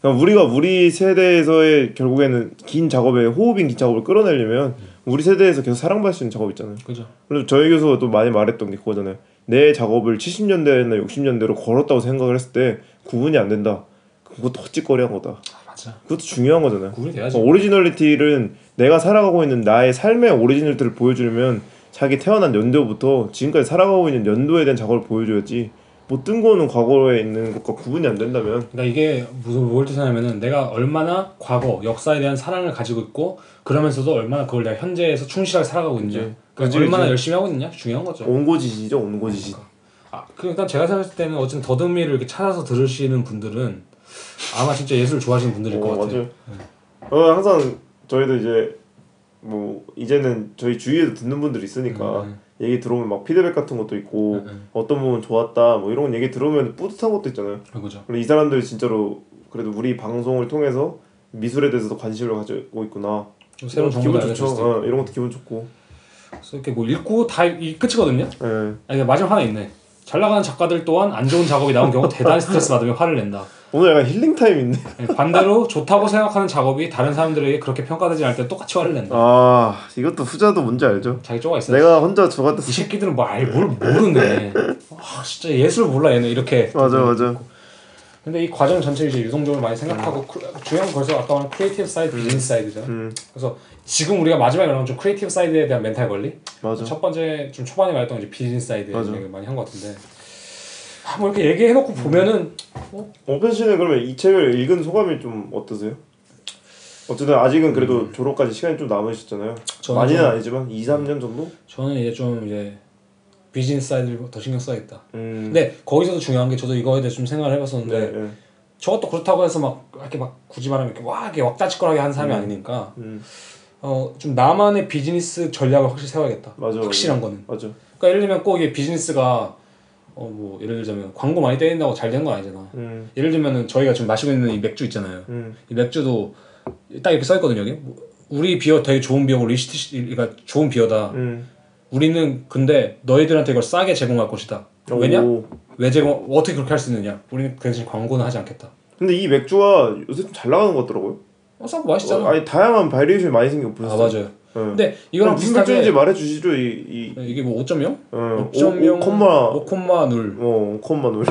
그러니까 우리가 우리 세대에서의 결국에는 긴 작업에 호흡인 긴 작업을 끌어내려면 우리 세대에서 계속 사랑받을 수 있는 작업 있잖아요. 그죠 그래서 저희 교수가 또 많이 말했던 게 그거잖아요. 내 작업을 70년대나 60년대로 걸었다고 생각을 했을 때 구분이 안 된다. 그것도 헛짓거리한 거다. 아 맞아 그것도 중요한 거잖아요. 구분이 돼야지 어, originality는 내가 살아가고 있는 나의 삶의 originality를 보여주려면 자기 태어난 연도부터 지금까지 살아가고 있는 연도에 대한 작업을 보여줘야지 뭐 뜬거는 과거에 있는 것과 구분이 안 된다면 그러니까 이게 무슨 뭘 뜻하냐면은 내가 얼마나 과거 역사에 대한 사랑을 가지고 있고 그러면서도 얼마나 그걸 내가 현재에서 충실하게 살아가고 있냐 그치. 그러니까 얼마나. 열심히 하고 있냐 중요한 거죠 온고지시죠 온고지시 아, 그 일단 제가 생각했을 때는 어쨌든 더듬이를 이렇게 찾아서 들으시는 분들은 아마 진짜 예술을 좋아하시는 분들일 것 어, 같아요. 맞아요. 어, 항상 저희도 이제 뭐 이제는 저희 주위에도 듣는 분들이 있으니까 음, 얘기 들어오면 막 피드백 같은 것도 있고 음, 음. 어떤 부분 좋았다 뭐 이런 얘기 들어오면 뿌듯한 것도 있잖아요. 음, 그죠. 근데 이 사람들이 진짜로 그래도 우리 방송을 통해서 미술에 대해서도 관심을 가지고 있구나. 새로운 기분 좋죠. 어, 이런 것도 기분 좋고. 그래서 이렇게 뭐 읽고 다 이 끝이거든요. 예. 아, 마지막 하나 있네. 잘 나가는 작가들 또한 안 좋은 작업이 나온 경우 대단히 스트레스 받으며 화를 낸다. 오늘 약간 힐링 타임 있네. 네, 반대로 좋다고 생각하는 작업이 다른 사람들에게 그렇게 평가되지 않을 때 똑같이 화를 낸다. 아 이것도 후자도 뭔지 알죠? 자기 쪼가 있어요. 내가 혼자 저 같은 이 새끼들은 뭐뭘 모르네. 아 진짜 예술 몰라 얘네 이렇게. 맞아 맞아. 근데 이 과정 전체를 이제 유동적으로 많이 생각하고 크- 중요한 건 벌써 아까 말한 creative side, business side잖아. 음 그래서 지금 우리가 마지막에 말한 좀 creative side에 대한 멘탈 관리. 맞아. 첫 번째 좀 초반에 말했던 이제 business side 맞아. 얘기 많이 한 것 같은데. 아, 뭐 이렇게 얘기해놓고 보면은 옹편 씨는 그러면 이 책을 읽은 소감이 좀 어떠세요? 어쨌든 아직은 그래도 음. 졸업까지 시간이 좀 남으셨잖아요. 많이는 좀- 아니지만 2, 3년 정도? 저는 이제 좀 이제 business side를 더 신경 써야겠다. 음. 근데 거기서도 중요한 게 저도 이거에 대해서 좀 생각을 해봤었는데 네. 네. 저것도 그렇다고 해서 막 이렇게 막 굳이 말하면 이렇게 와 이렇게 왁자지껄하게 하는 사람이 음. 아니니까 음. 어좀 나만의 비즈니스 전략을 확실히 세워야겠다. 맞아, 확실한 거는. 맞아. 그러니까 예를 들면 꼭 이게 비즈니스가 어 뭐 예를 들자면 광고 많이 때린다고 잘 되는 건 아니잖아. 음, 예를 들면은 저희가 지금 마시고 있는 이 맥주 있잖아요. 음, 이 맥주도 딱 이렇게 써 있거든요 여기. 뭐, 우리 beer 되게 좋은 beer고 리시티 그러니까 좋은 beer다. 음. 우리는 근데 너희들한테 이걸 싸게 제공할 것이다. 왜냐? 오. 왜 제공 어떻게 그렇게 할 수 있느냐? 우리는 그 대신 광고는 하지 않겠다. 근데 이 맥주가 요새 좀 잘 나가는 것 같더라고요. 어, 싸고 맛있잖아. 어, 아니 다양한 variation이 많이 생겨 보였어. 아 맞아요. 네. 근데 이거랑 무슨 맥주인지 비슷하게 말해 주시죠. 이, 이 이게 뭐 5.0? 어, 5.0 5콤마 5콤마 눌. 어, 5콤마 놀.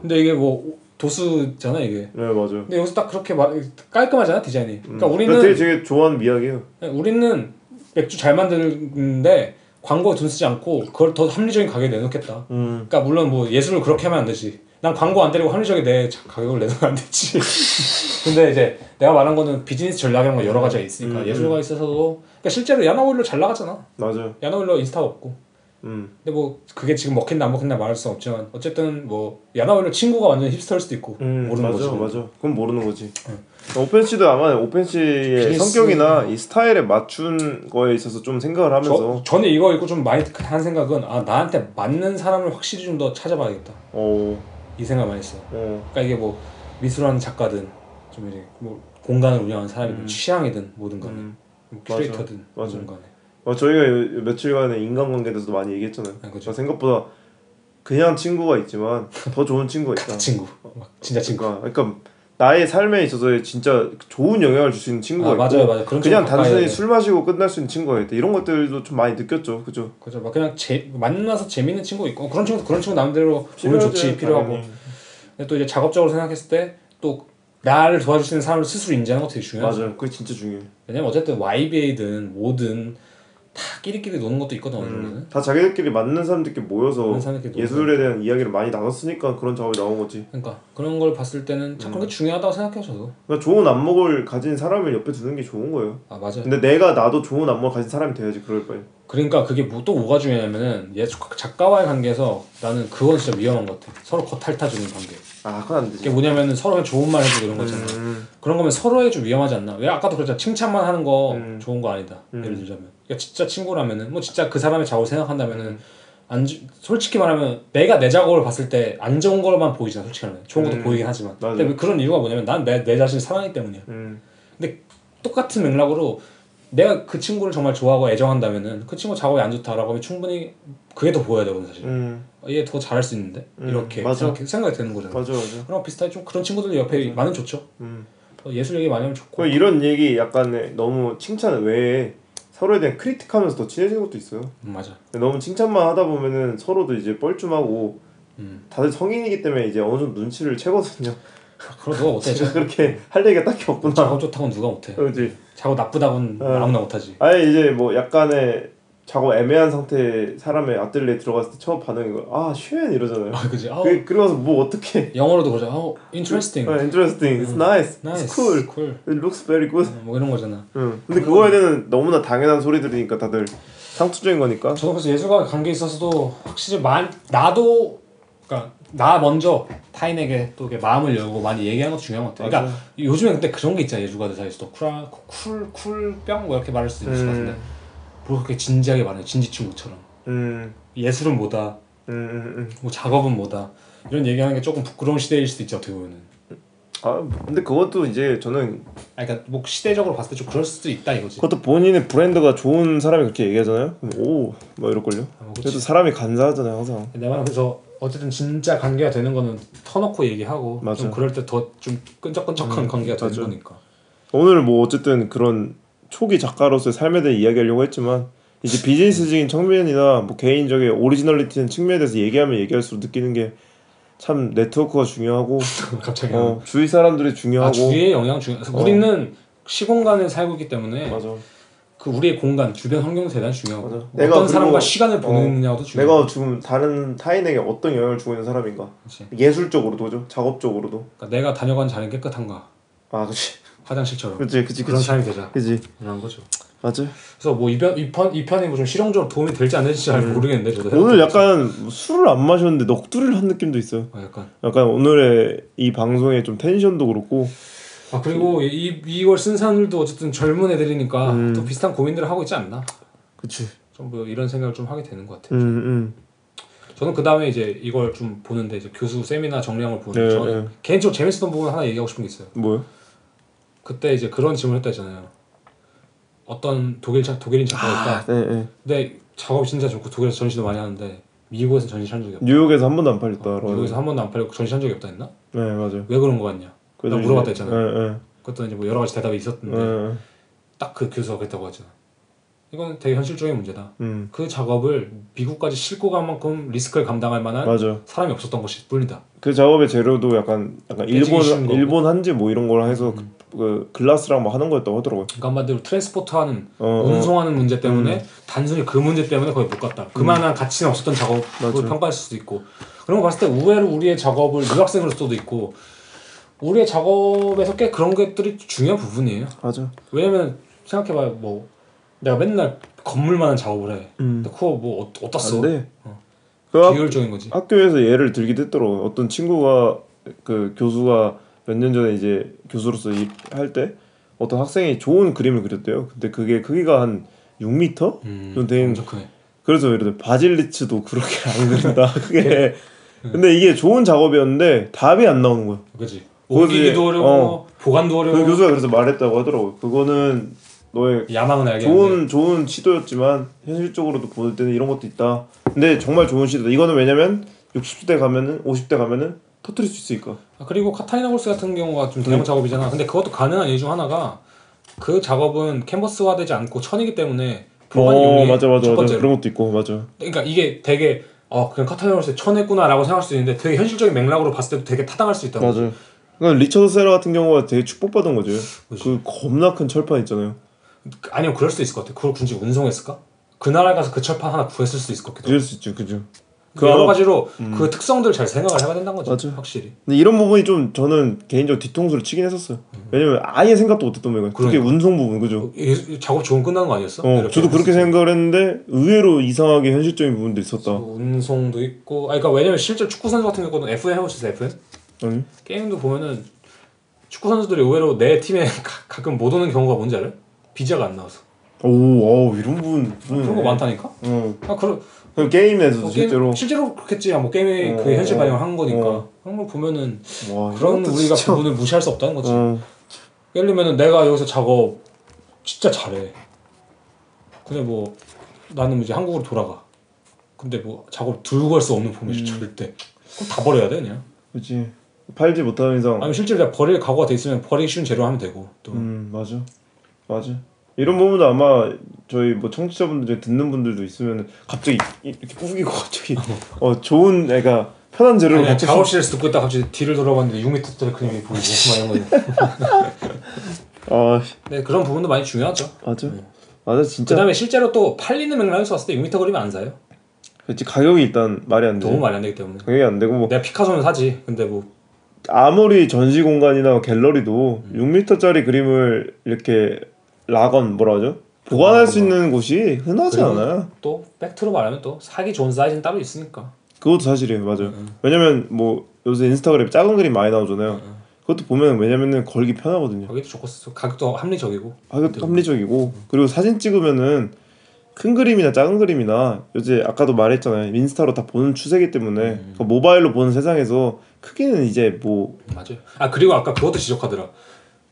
근데 이게 뭐 도수잖아 이게. 네, 맞아요. 근데 여기서 딱 그렇게 말 깔끔하잖아 디자인이. 그러니까 음. 우리는 되게 되게 좋아하는 미학이에요. 우리는 맥주 잘 만드는데 광고에 돈 쓰지 않고 그걸 더 합리적인 가격에 내놓겠다. 음. 그러니까 물론 뭐 예술을 그렇게 하면 안 되지. 난 광고 안 때리고 합리적인 내 자- 가격을 내놓으면 안 되지. 근데 이제 내가 말한 거는 비즈니스 전략이라는 거 여러 가지가 있으니까 음, 예술가 있어서도 그러니까 실제로 야나오일로 잘 나가잖아. 맞아요. 야나오일로 인스타가 없고. 음. 근데 뭐 그게 지금 먹힌다 안 먹힌다 말할 수 없지만 어쨌든 뭐 야나오일로 친구가 완전 힙스터일 수도 있고 음, 모르는 맞아, 거지. 맞아. 그건 모르는 거지. 오펜시도 아마 오펜시의 비즈니스- 성격이나 이 스타일에 맞춘 거에 있어서 좀 생각을 하면서 저, 저는 이거 읽고 좀 많이 한 생각은 아 나한테 맞는 사람을 확실히 좀 더 찾아봐야겠다 어, 이 생각 많이 했어요. 어, 그러니까 이게 뭐 미술하는 작가든 좀 이제 뭐 공간을 운영하는 사람이든 취향이든 뭐든 간에 음. 뭐 맞아. 큐레이터든 맞아. 뭐든 간에 어, 저희가 요- 요 며칠간의 인간관계에 대해서도 많이 얘기했잖아요. 아, 그죠. 저 생각보다 그냥 친구가 있지만 더 좋은 친구가 있다. 친구 막 진짜 친구 그러니까, 그러니까 나의 삶에 있어서 진짜 좋은 영향을 줄 수 있는 친구가 아, 있고 맞아요, 맞아요. 그런 그냥 친구 가까이 단순히 돼. 술 마시고 끝날 수 있는 친구가 있다. 이런 것들도 좀 많이 느꼈죠. 그죠? 그죠 막 그냥 제 만나서 재밌는 친구 있고 그런 친구 그런 친구 나름대로 보면 좋지 필요하고 당연히. 근데 또 이제 작업적으로 생각했을 때 또 나를 도와줄 수 있는 사람을 스스로 인지하는 것도 되게 중요하죠 맞아요. 그게 진짜 중요해. 왜냐면 어쨌든 YBA든 뭐든 다 끼리끼리 노는 것도 있거든 어느 음, 다 자기들끼리 맞는 사람들끼리 모여서 맞는 사람들끼리 예술에 대한 이야기를 많이 나눴으니까 그런 작업이 나온 거지. 그러니까 그런 걸 봤을 때는 참 그런 게 중요하다고 생각해요 저도. 그러니까 좋은 안목을 가진 사람을 옆에 두는 게 좋은 거예요. 아 맞아요. 근데 내가 나도 좋은 안목을 가진 사람이 돼야지 그럴 바에. 그러니까 그게 뭐, 또 뭐가 중요하냐면은 작가와의 관계에서 나는 그건 진짜 위험한 것 같아. 서로 겉핥아주는 관계. 아, 그건 안 되지. 이게 뭐냐면은 서로 좋은 말 해주고 이런 거 있잖아. 음, 그런 거면 서로에게 좀 위험하지 않나? 왜 아까도 그랬잖아. 칭찬만 하는 거 음. 좋은 거 아니다. 음. 예를 들자면 그러니까 진짜 친구라면은 뭐 진짜 그 사람의 작업을 생각한다면은 안 주- 솔직히 말하면 내가 내 작업을 봤을 때 안 좋은 거만 보이잖아 솔직히 말하면. 좋은 것도 음. 보이긴 하지만. 맞아요. 근데 그런 이유가 뭐냐면 난 내 내 자신을 사랑하기 때문이야. 음, 똑같은 맥락으로 내가 그 친구를 정말 좋아하고 애정한다면은 그 친구 작업이 안 좋다라고 하면 충분히 그게 더 보여야 되거든 사실. 음, 얘 더 잘할 수 있는데? 음, 이렇게 맞아. 생각이, 생각이 되는 거잖아. 맞아, 맞아. 거 비슷하게 좀 그런 친구들 옆에 많으면 좋죠. 음. 어, 예술 얘기 많이 하면 좋고. 그 이런 얘기 약간 너무 칭찬 외에 서로에 대한 크리틱하면서 더 친해지는 것도 있어요. 음, 맞아 너무 칭찬만 하다 보면은 서로도 이제 뻘쭘하고 음. 다들 성인이기 때문에 이제 어느 정도 눈치를 채거든요. 그럼 누가 못해 제가 그렇게 할 얘기가 딱히 없구나. 작업 좋다고는 누가 못해 그렇지. 작업 나쁘다고는 어. 아무나 못하지 아예 이제 뭐 약간의 작업 애매한 상태 사람의 아뜰리에 들어갔을 때 처음 반응이 아 schön 이러잖아요. 아 그지. 아, 그 그러고 나서 뭐 어떻게? 영어로도 그러죠. 어 interesting. 아, interesting, it's nice, nice. It's cool, cool. It looks very good. 어, 뭐 이런 거잖아. 응. 근데 그거에 대한 너무나 당연한 소리들이니까 다들 상투적인 거니까. 저도 그래서 예술과 관계에 있어서도 확실히 만 나도 그러니까 나 먼저 타인에게 또 마음을 열고 많이 얘기하는 것도 중요한 것 같아요. 그러니까 요즘에 근데 그런 게 있잖아요. 예술가들 사이에서도 쿨, 쿨, 쿨병? 뭐 이렇게 말할 수 있을 것 같은데. 뭐 그렇게 진지하게 말해요. 진지충처럼 음, 예술은 뭐다, 음, 음, 음. 뭐 작업은 뭐다 이런 얘기하는 게 조금 부끄러운 시대일 수도 있죠. 어떻게 보면은. 아 근데 그것도 이제 저는 아, 그러니까 뭐 시대적으로 봤을 때 좀 그럴 수도 있다 이거지. 그것도 본인의 브랜드가 좋은 사람이 그렇게 얘기하잖아요. 그럼 오, 뭐 이럴걸요. 아, 뭐. 그래도 사람이 간사하잖아요, 항상. 내 말은 그래서 어쨌든 진짜 관계가 되는 거는 터놓고 얘기하고 맞아. 좀 그럴 때 더 좀 끈적끈적한 관계가 되는 맞아. 거니까. 오늘 뭐 어쨌든 그런 초기 작가로서의 삶에 대해 이야기하려고 했지만 이제 비즈니스적인 측면이나 뭐 개인적인 오리지널리티는 측면에 대해서 얘기하면 얘기할수록 느끼는 게 참 네트워크가 중요하고 갑자기 어, 주위 사람들이 중요하고 아 주위의 영향 중요. 어. 우리는 시공간에 살고 있기 때문에 맞아. 그 우리의 공간 주변 환경도 대단히 중요하고 맞아. 어떤 내가 사람과 그리고- 시간을 보내느냐도 중요해. 내가 지금 다른 타인에게 어떤 영향을 주고 있는 사람인가 그치. 예술적으로도 죠 작업적으로도 그러니까 내가 다녀간 자리는 깨끗한가 아 그치 화장실처럼 그치 그치 그런 그치 사람이 되자 그치 이런 거죠. 맞아 그래서 뭐 이편 이편 이 편이 뭐좀 실용적으로 도움이 될지 안 될지 잘 모르겠는데 저도 음. 오늘. 약간 뭐 술을 안 마셨는데 넋두리를 한 느낌도 있어요 아, 약간 약간 오늘의 이 방송의 좀 텐션도 그렇고 아 그리고 이 이걸 쓴 사람들도 어쨌든 젊은 애들이니까 음. 또 비슷한 고민들을 하고 있지 않나? 그치. 좀뭐 이런 생각을 좀 하게 되는 것 같아요. 음, 음. 저는 그 다음에 이제 이걸 좀 보는데 이제 교수 세미나 정리한 걸 보는데 네, 저는 네. 개인적으로 재밌었던 부분 하나 얘기하고 싶은 게 있어요. 뭐요? 그때 이제 그런 질문을 했다 했잖아요. 어떤 독일 작 독일인 작가가 있다. 아, 네, 네. 근데 작업이 진짜 좋고 독일에서 전시도 많이 하는데 미국에서 전시한 적이 없다. 뉴욕에서 한 번도 안 팔렸다. 미국에서 한 번도 안 팔리고 전시한 적이 없다 했나? 네, 맞아요. 왜 그런 거 같냐? 나 물어봤다 했잖아요. 네, 네. 그것도 이제 뭐 여러 가지 대답이 있었는데 네. 딱그 교수가 그랬다고 하잖아. 이건 되게 현실적인 문제다. 음, 그 작업을 미국까지 싣고 갈 만큼 리스크를 감당할 만한 맞아. 사람이 없었던 것이 뿐이다. 그 작업의 재료도 약간 약간 일본. 일본 한지 뭐 이런 걸 해서 음. 그, 그 글라스랑 뭐 하는 거였다고 하더라고요. 그러니까 한마디로 트랜스포트하는 어, 어. 운송하는 문제 때문에 음. 단순히 그 문제 때문에 거의 못 갔다. 그만한 가치는 없었던 작업을 맞아. 평가할 수도 있고 그런 거 봤을 때 의외로 우리의 작업을 유학생으로서도 있고 우리의 작업에서 꽤 그런 것들이 중요한 부분이에요. 맞아. 왜냐면 생각해봐요. 뭐 내가 맨날 건물만한 작업을 해. 음. 근데 그거 뭐 어- 돼. 어. 그 학, 비효율적인 거지. 학교에서 예를 들기도 했더라고. 어떤 친구가 그 교수가 몇 년 전에 이제 교수로서 일할 때 어떤 학생이 좋은 그림을 그렸대요. 근데 그게 크기가 한 6m? 음, 엄청 크네. 그래서 예를 들어 바질리츠도 그렇게 안 그린다. 그게 근데 이게 좋은 작업이었는데 답이 안 나오는 거야. 그거지. 옮기기도 어려워, 어. 보관도 어려워. 그 교수가 그래서 말했다고 하더라고. 그거는 너의 야망은 알겠는데. 좋은 좋은 시도였지만 현실적으로도 볼 때는 이런 것도 있다. 근데 정말 좋은 시도다. 이거는 왜냐면 60대 가면은 50대 가면은 터트릴 수 있으니까. 아, 그리고 카타리나 볼스 같은 경우가 좀 음. 대형 작업이잖아. 근데 그것도 가능한 이유 중 하나가 그 작업은 캔버스화되지 않고 천이기 때문에 보관이 어. 맞아 맞아 첫 맞아. 그런 것도 있고 맞아. 그러니까 이게 되게 어 그냥 카타리나 볼스에 천했구나라고 생각할 수 있는데 되게 현실적인 맥락으로 봤을 때도 되게 타당할 수 있다고. 맞아. 그러니까 리처드 세라 같은 경우가 되게 축복받은 거죠. 그치. 그 겁나 큰 철판 있잖아요. 아니요 그럴 수도 있을 것 같아. 그걸 굳이 운송했을까? 그 나라에 가서 그 철판 하나 구했을 수도 있을 것 같기도 하고. 그럴 수 있죠, 그죠. 그 여러 가지로 그 특성들 잘 생각을 해봐야 된다는. 맞아. 확실히. 근데 이런 부분이 좀 저는 개인적으로 뒤통수를 치긴 했었어요. 왜냐면 아예 생각도 못했던 부분. 특히 그러니까. 운송 부분, 그죠. 이- 이 작업 조금 끝나는 거 아니었어? 어, 저도 그렇게. 생각을 했는데 의외로 이상하게 현실적인 부분도 있었다. 뭐 운송도 있고, 아 그러니까 왜냐면 실제 축구 선수 같은 경우는 FM 해보셨어요 FM? 아니? 게임도 보면은 축구 선수들이 의외로 내 팀에 가, 가끔 못 오는 경우가 뭔지 알아요? 비자가 안 나와서 오, 어, 이런 부분. 그런 거 많다니까? 어. 아 그런 그 게임 내에서도 뭐 게임- 실제로. 실제로 그렇겠지. 아, 뭐 게임에 어, 그 현실 어, 반영을 한 거니까 어. 그런 걸 보면은 와, 그런 우리가 진짜- 부분을 무시할 수 없다는 거지. 어. 예를 들면은 내가 여기서 작업 진짜 잘해. 근데 뭐 나는 이제 한국으로 돌아가. 근데 뭐 작업 들고 갈 수 없는 포맷이 절대. 그럼 다 버려야 돼 그냥. 그렇지. 팔지 못하는 이상. 아니면 실제로 내가 버릴 각오가 돼 있으면 버리기 쉬운 재료 하면 되고 또. 음, 맞아. 맞아. 이런 부분도 아마 저희 뭐 청취자분들 중에 듣는 분들도 있으면 갑자기 이렇게 우기고 갑자기 어 좋은 애가 편한 재료를 아니, 작업실에서 듣고 있다 갑자기 뒤를 돌아봤는데 6m짜리 그림이 보이고 막 이런 거. 아네 그런 부분도 많이 중요하죠. 맞아. 맞아 진짜. 그다음에 실제로 또 팔리는 맥락에서 봤을 때 6m 그림이 안 사요. 그렇지 가격이 일단 말이 안 돼. 너무 많이 안 되기 때문에. 가격이 안 되고 뭐 내가 피카소는 사지. 근데 뭐 아무리 전시 공간이나 갤러리도 6m짜리 그림을 이렇게 락건 뭐라 하죠? 보관할 수 있는 곳이 흔하지 않아요. 또 팩트로 말하면 또 사기 좋은 사이즈는 따로 있으니까. 그것도 사실이에요, 맞아요. 음. 왜냐면 뭐 요새 인스타그램 작은 그림 많이 나오잖아요. 그것도 보면 왜냐면은 걸기 편하거든요. 거기도 좋고 가격도 합리적이고. 가격 합리적이고 그리고 사진 찍으면은 큰 그림이나 작은 그림이나 요새 아까도 말했잖아요 인스타로 다 보는 추세기 때문에 음. 그 모바일로 보는 세상에서 크기는 이제 뭐 맞아요. 아 그리고 아까 그것도 지적하더라.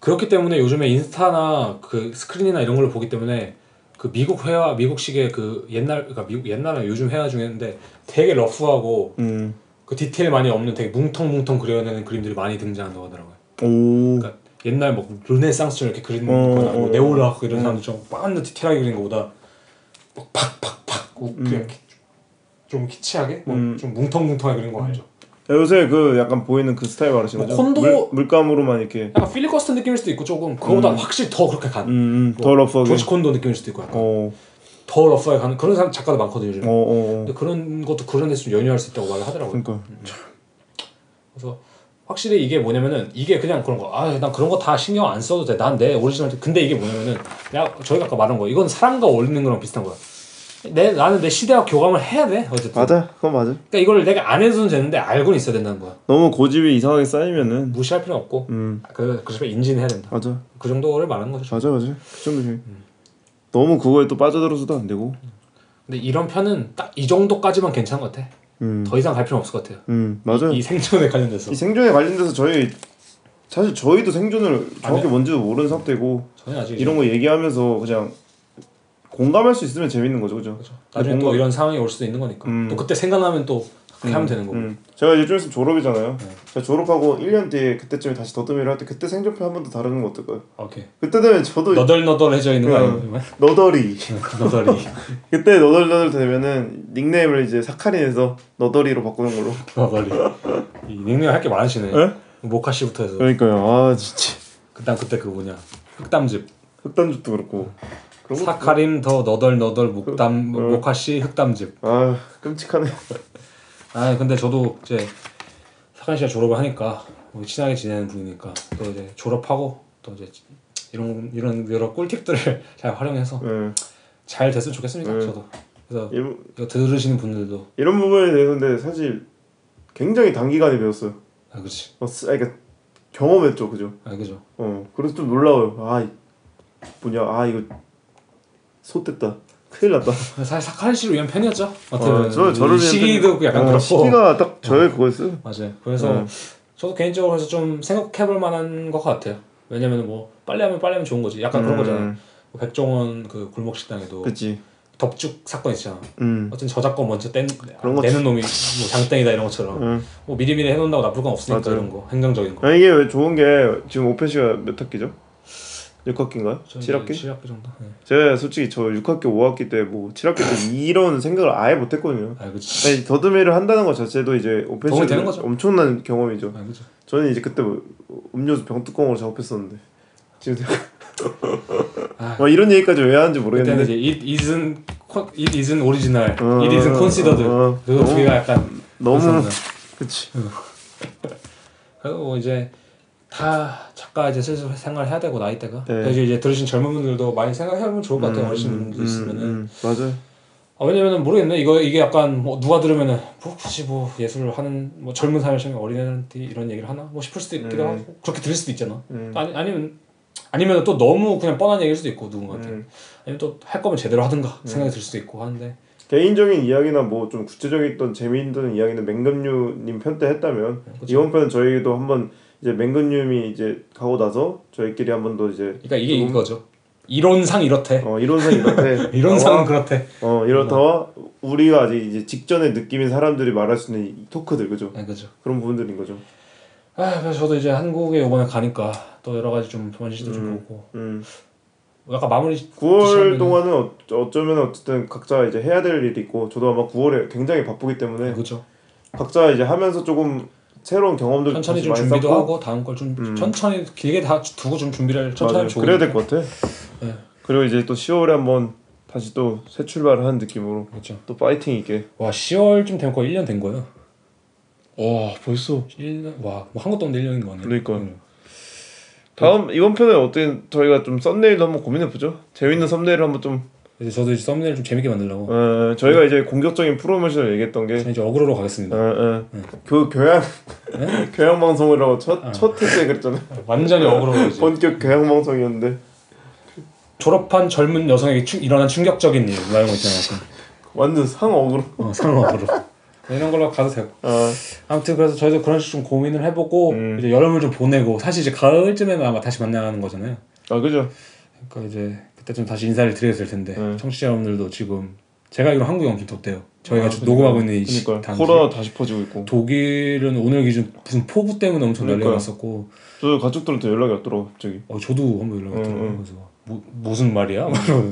그렇기 때문에 요즘에 인스타나 그 스크린이나 이런 걸 보기 때문에 그 미국 회화 미국식의 그 옛날 그러니까 미국 옛날에 요즘 회화 중에는데 되게 러프하고 음, 그 디테일 많이 없는 되게 뭉텅뭉텅 그려내는 그림들이 많이 등장한다고 하더라고요. 오 그러니까 옛날 뭐 르네상스처럼 이렇게 그리는 어, 거나 뭐 어, 네오락 이런 사람들처럼 빤 디테일하게 그리는 것보다 막 팍팍팍 그냥 이렇게 좀 키치하게 뭐 음. 좀 뭉텅뭉텅하게 그린 거 알죠? 요새 그 약간 보이는 그 스타일 말하시는 뭐 거죠? 콘도- 물, 물감으로만 이렇게. 약간 필립 거스턴 느낌일 수도 있고 조금 그거보다 확실히 더 그렇게 간. 음, 음, 뭐 더 러프하게. 조지 콘도 느낌일 수도 있고 약간. 어, 더 rough하게 가는 그런 사람 작가도 많거든요 요즘 어, 어, 어. 근데 그런 것도 그런 데서 좀 연유할 수 있다고 말을 하더라고요. 그러니까. 그래서 확실히 이게 뭐냐면은 이게 그냥 그런 거 아 난 그런 거 다 신경 안 써도 돼 난 내 오리지널. 근데 이게 뭐냐면은 내가 저희가 아까 말한 거. 이건 사람과 어울리는 거랑 비슷한 거야 내 나는 내 시대와 교감을 해야 돼 어쨌든. 맞아, 그건 맞아. 그러니까 이걸 내가 안 해도는 되는데 알고는 있어야 된다는 거야. 너무 고집이 이상하게 쌓이면은, 무시할 필요 없고 음, 그 그래서 인지는 해야 된다. 맞아, 그 정도를 말하는 거죠. 맞아, 맞아. 그 정도지. 너무 그거에 또 빠져들어서도 안 되고. 근데 이런 편은 딱 이 정도까지만 괜찮은 것 같아. 음, 더 이상 갈 필요는 없을 것 같아요. 음, 맞아요. 이, 이 생존에 관련돼서 이 생존에 관련돼서 저희 사실 저희도 생존을 정확히 아니요. 뭔지도 모르는 상태고 저는 아직 이런 거 얘기하면서 그냥 공감할 수 있으면 재밌는 거죠, 그죠? 나중에 뭔가- 또 이런 상황이 올 수도 있는 거니까. 음. 또 그때 생각나면 또 그렇게 하면 되는 거고. 음. 제가 이제 좀 있으면 졸업이잖아요. 네. 제가 졸업하고 1년 뒤에 그때쯤에 다시 더듬이를 할 때 그때 생존표 한 번 더 다루는 거 어떨까요? 오케이. 그때 되면 저도 너덜너덜해져 있는 거 음. 아니에요? 너덜이 너덜이. 그때 너덜너덜 되면은 닉네임을 이제 사카린에서 너덜이로 바꾸는 걸로. 너덜이. 이 닉네임 할 게 많으시네. 에? 모카 씨부터 해서. 그러니까요. 아 진짜 그다음 그때 그 뭐냐 흑담즙. 흑단죽도 그렇고 거. 사카림 더 너덜너덜 목담 어. 모카 씨 흑담즙. 아 끔찍하네. 아 근데 저도 이제 사칸 씨가 졸업을 하니까 뭐 친하게 지내는 분이니까 또 이제 졸업하고 또 이제 이런 이런 여러 꿀팁들을 잘 활용해서 네. 잘 됐으면 좋겠습니다. 네. 저도 그래서 이런, 이거 들으시는 분들도 이런 부분에 대해서 근데 사실 굉장히 단기간에 배웠어요. 아 그렇지 어, 쓰- 아니, 그러니까 경험했죠, 그죠? 아 그죠 어, 그래서 좀 놀라워요. 아, 이- 뭐냐, 아 이거 솥됐다, 큰일 났다. 사실 사칸 씨를 위한 편이었죠. 어떻게 어, 저 저를 시기도 편- 약간 어, 그렇고 시기가 딱 저의 그거였어요. 맞아요. 그래서 네. 저도 개인적으로 해서 좀 생각해볼 만한 것 같아요. 왜냐면 뭐 빨리 하면 빨리 하면 좋은 거지. 약간 그런 음, 거잖아. 뭐 백종원 그 골목 식당에도 그치. 덕죽 사건 있잖아. 음, 어쨌든 저작권 먼저 뗀 그런 거 내는 놈이 뭐 장땡이다 이런 것처럼 음. 뭐 미리미리 해놓는다고 나쁠 건 없으니까 맞아요. 이런 거 행정적인 거. 아 이게 왜 좋은 게 지금 오페 씨가 몇 학기죠? 6학기인가요? 저 7학기? 7학기 정도. 네. 제가 솔직히 저 6학기, 5학기 때 뭐 7학기 때 이런 생각을 아예 못했거든요. 아 그치. 아니, 더듬이를 한다는 것 자체도 이제 거죠. 엄청난 경험이죠. 아. 저는 이제 그때 뭐 음료수 병뚜껑으로 작업했었는데 지금 아. 막 이런 얘기까지 왜 하는지 모르겠는데 이제 it isn't it isn't original, 어, it isn't considered. 어, 어. 그거 두 개가 약간 너무 그랬었는데. 그치 그리고 뭐 이제 다 작가 이제 슬슬 생활 해야 되고 나이대가. 네. 그래서 이제 들으신 젊은 분들도 많이 생각해보면 좋을 것 같아요. 음, 어르신 음, 분들 음, 있으면은. 음, 맞아요 아, 왜냐면은 모르겠네. 이거 이게 약간 뭐 누가 들으면은 뭐 굳이 뭐 예술을 하는 뭐 젊은 사람이 생각 어린애한테 이런 얘기를 하나 뭐 싶을 수도 있기도 음. 하고 그렇게 들릴 수도 있잖아. 음. 아니 아니면 아니면 또 너무 그냥 뻔한 얘기일 수도 있고 누군가한테. 음. 아니면 또 할 거면 제대로 하든가 생각이 들 수도 있고 하는데. 개인적인 이야기나 뭐 좀 구체적인 재미있는 이야기는 맹금류님 편 때 했다면 네, 그쵸. 이번 편은 저희도 한번 이제 맹금류님이 이제 가고 나서 저희끼리 한 번 더 이제 그러니까 이게 좀- 이거죠. 이론상 이렇대. 어 이론상 이렇대 이론상은 나와- 그렇대. 어 이렇다와 우리가 아직 이제 직전에 느끼는 사람들이 말할 수 있는 이 토크들 그죠 네, 그죠. 그런 부분들인 거죠 아, 그래서 저도 이제 한국에 이번에 가니까 또 여러 가지 좀 전시도 좀 음. 보고 음 약간 마무리 9월 시작하면은- 동안은 어, 어쩌면 어쨌든 각자 이제 해야 될 일이 있고 저도 아마 9월에 굉장히 바쁘기 때문에 그죠. 각자 이제 하면서 조금 새로운 경험들 천천히 좀 준비도 쌓고 하고 다음 걸좀 음. 천천히 길게 다 두고 좀 준비를 천천히 맞아요. 그래야 될 것 같아 네. 그리고 이제 또 10월에 한번 다시 또 새 출발을 하는 느낌으로 그렇죠. 또 파이팅 있게 와 10월쯤 되면 거의 1년 된 거예요. 와 벌써 1년 와뭐 한 것도 없는데 1년인 거 아니에요? 그러니까. 음. 다음 이번 편에 어떻게 저희가 좀 썸네일도 한번 고민해 보죠 재밌는 썸네일을 한번 좀 이제 저도 이제 썸네일 좀 재밌게 만들려고 어, 저희가 이제 공격적인 프로모션을 얘기했던 게 이제 어그로로 어, 가겠습니다. 어, 그 교양 교양 방송이라고 첫 어. 첫 회때 그랬잖아요. 완전히 어그로로 본격 교양 방송이었는데 졸업한 젊은 여성에게 충, 일어난 충격적인 일뭐 이런 거 있잖아요. 완전 상 어그로. 어, 상 어그로 이런 걸로 가도 되고 아, 아무튼 그래서 저희도 그런 식으로 좀 고민을 해보고 음. 이제 여름을 좀 보내고 사실 이제 가을쯤에는 아마 다시 만나는 거잖아요. 아 그죠. 그러니까 이제 그 때쯤 다시 인사를 될 텐데 네. 청취자 여러분들도 지금 제가 알기로 한국 연기 덥대요. 저희가 아, 지금. 녹음하고 있는 이 시- 당시 코로나 다시 퍼지고 있고. 독일은 오늘 기준 무슨 폭우 때문에 엄청 난리가. 났었고 저 가족들한테 연락이 왔더라고 갑자기. 어, 저도 한번 연락 왔더라고요. 응, 응. 그래서 뭐, 무슨 말이야?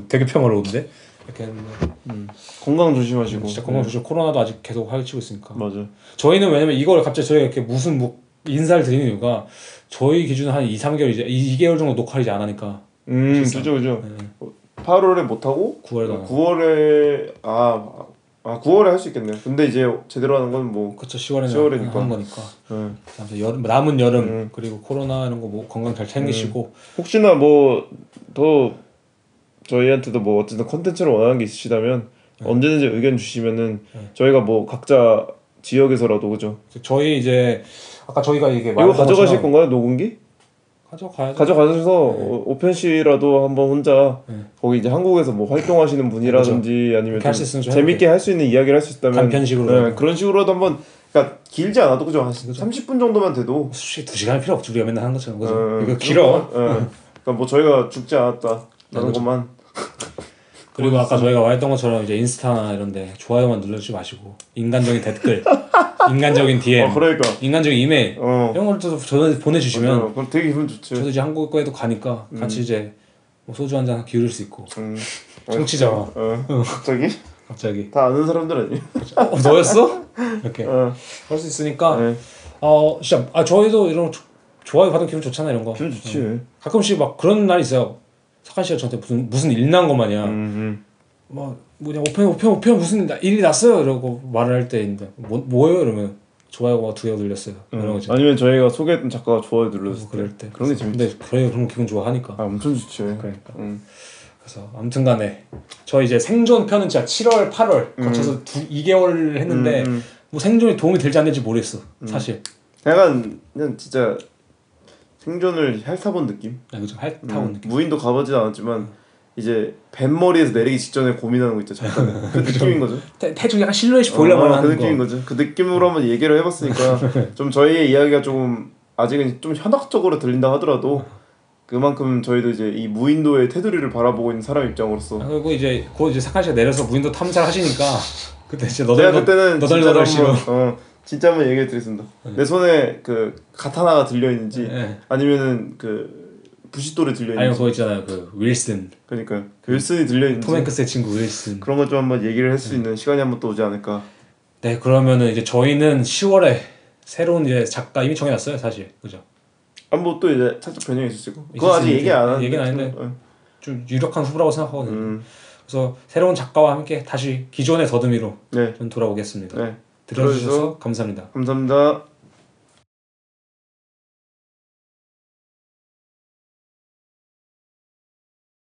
되게 평화로운데 이렇게 했는데 건강 조심하시고. 진짜 건강 조심. 코로나도 아직 계속 화이치고 있으니까. 맞아. 저희는 왜냐면 이걸 갑자기 저희가 이렇게 무슨 뭐 인사를 드리는 이유가 저희 기준 한 2, 3개월 이제 2, 2개월 정도 녹화를 이제 안 하니까 음, 실상. 그죠 그죠. 네. 8월에 못 하고 9월에 나. 9월에 아, 아 9월에 할 수 있겠네요. 근데 이제 제대로 하는 건 뭐. 그쵸 10월에는 10월이니까. 하는 거니까. 네. 아무튼 여름 남은 여름 음. 그리고 코로나 이런 거 뭐 건강 잘 챙기시고 혹시나 뭐 더 저희한테도 뭐 어쨌든 컨텐츠를 원하는 게 있으시다면 언제든지 의견 주시면은 네. 저희가 뭐 각자 지역에서라도 그죠? 저희 이제 아까 저희가 이게 이거 가져가실 건가요 녹음기? 가져가야죠. 가져가셔서 어, 오펜시라도 한번 혼자 네. 거기 이제 한국에서 뭐 활동하시는 분이라든지 아니면 그렇게 할수 좀 재밌게 할 수 있는 이야기를 할 수 있다면 간편식으로. 네, 그런 식으로도 한번 그러니까 길지 않아도 그죠 한 30분 정도만 돼도 솔직히 두 시간 필요 없죠. 우리가 맨날 하는 것처럼 그죠? 어, 이거 길어. 예. 그러니까 뭐 저희가 죽지 않았다 라는 그죠. 것만 그리고 아까 저희가 말했던 것처럼 이제 인스타나 이런데 좋아요만 눌러주지 마시고 인간적인 댓글, 인간적인 DM, 어 그러니까. 인간적인 이메일 어. 이런 걸또 저는 보내주시면 맞아요. 그럼 되게 기분 좋죠. 저도 이제 한국에도 가니까 같이 이제 뭐 소주 한 잔 기울일 수 있고. 음. 청취자와 어. 갑자기? 갑자기. 다 아는 사람들 아니에요? 어 너였어? 이렇게. 어. 할수 있으니까. 네. 어 진짜 아 저희도 이런 좋아요 받으면 기분 좋잖아요 이런 거. 기분 좋지. 가끔씩 막 그런 날이 있어요 석한 씨가 저한테 무슨 무슨 일난것 마냥. 음, 막 뭐냐 오펜 오펜 오펜 무슨 나- 일이 났어요? 이러고 말을 할 때인데 뭐 뭐예요? 이러면 좋아요가 두 개가 눌렸어요. 음. 이런 거죠. 아니면 저희가 소개했던 작가가 좋아요 눌렀을 때. 그럴 때. 그런 게 근데 저희가 그런 거 기분 좋아하니까. 아 엄청 좋지 그러니까. 음. 그래서 아무튼간에 저 이제 생존 편은 진짜 7월 8월 거쳐서 두 2개월 했는데 음, 음. 뭐 생존이 도움이 될지 안 될지 모르겠어 사실. 약간 그냥 진짜 생존을 핥아본 느낌? 아, 그죠. 핥아온 음, 느낌. 무인도 가보진 않았지만 이제 뱃머리에서 내리기 직전에 고민하는 거 있죠 잠깐. 그 느낌인 거죠? 대, 대충 약간 실루엣이 보이려고 어, 하는 그거 느낌인 거죠. 그 느낌으로 한번 얘기를 해봤으니까 좀 저희의 이야기가 조금 아직은 좀 현학적으로 들린다 하더라도 그만큼 저희도 이제 이 무인도의 테두리를 바라보고 있는 사람 입장으로서 아, 그리고 이제 곧 이제 사카 씨가 내려서 무인도 탐사를 하시니까 그때 이제 제가 너덜 그때는 진짜로 너덜너덜 씨로. 어, 진짜 한번 얘기해 드리겠습니다. 내 손에 그 가타나가 들려 있는지 네. 아니면은 그 부싯돌이 들려 있는지. 그거 있잖아요. 그 윌슨. 그러니까 그 윌슨이 들려 있는지. 톰 행크스의 친구 윌슨. 그런 것좀 한번 얘기를 할 수 있는 시간이 한번 또 오지 않을까. 네 그러면은 이제 저희는 10월에 새로운 이제 작가 이미 정해놨어요 사실. 그죠? 아 뭐또 이제 살짝 변형이 있을 있을 그거 수 아직. 얘기 안 하는데 얘기는 아닌데. 어. 좀 유력한 후보라고 생각하거든요. 음, 그래서 새로운 작가와 함께 다시 기존의 더듬이로 네, 전 돌아오겠습니다. 네 들어주셔서 감사합니다. 감사합니다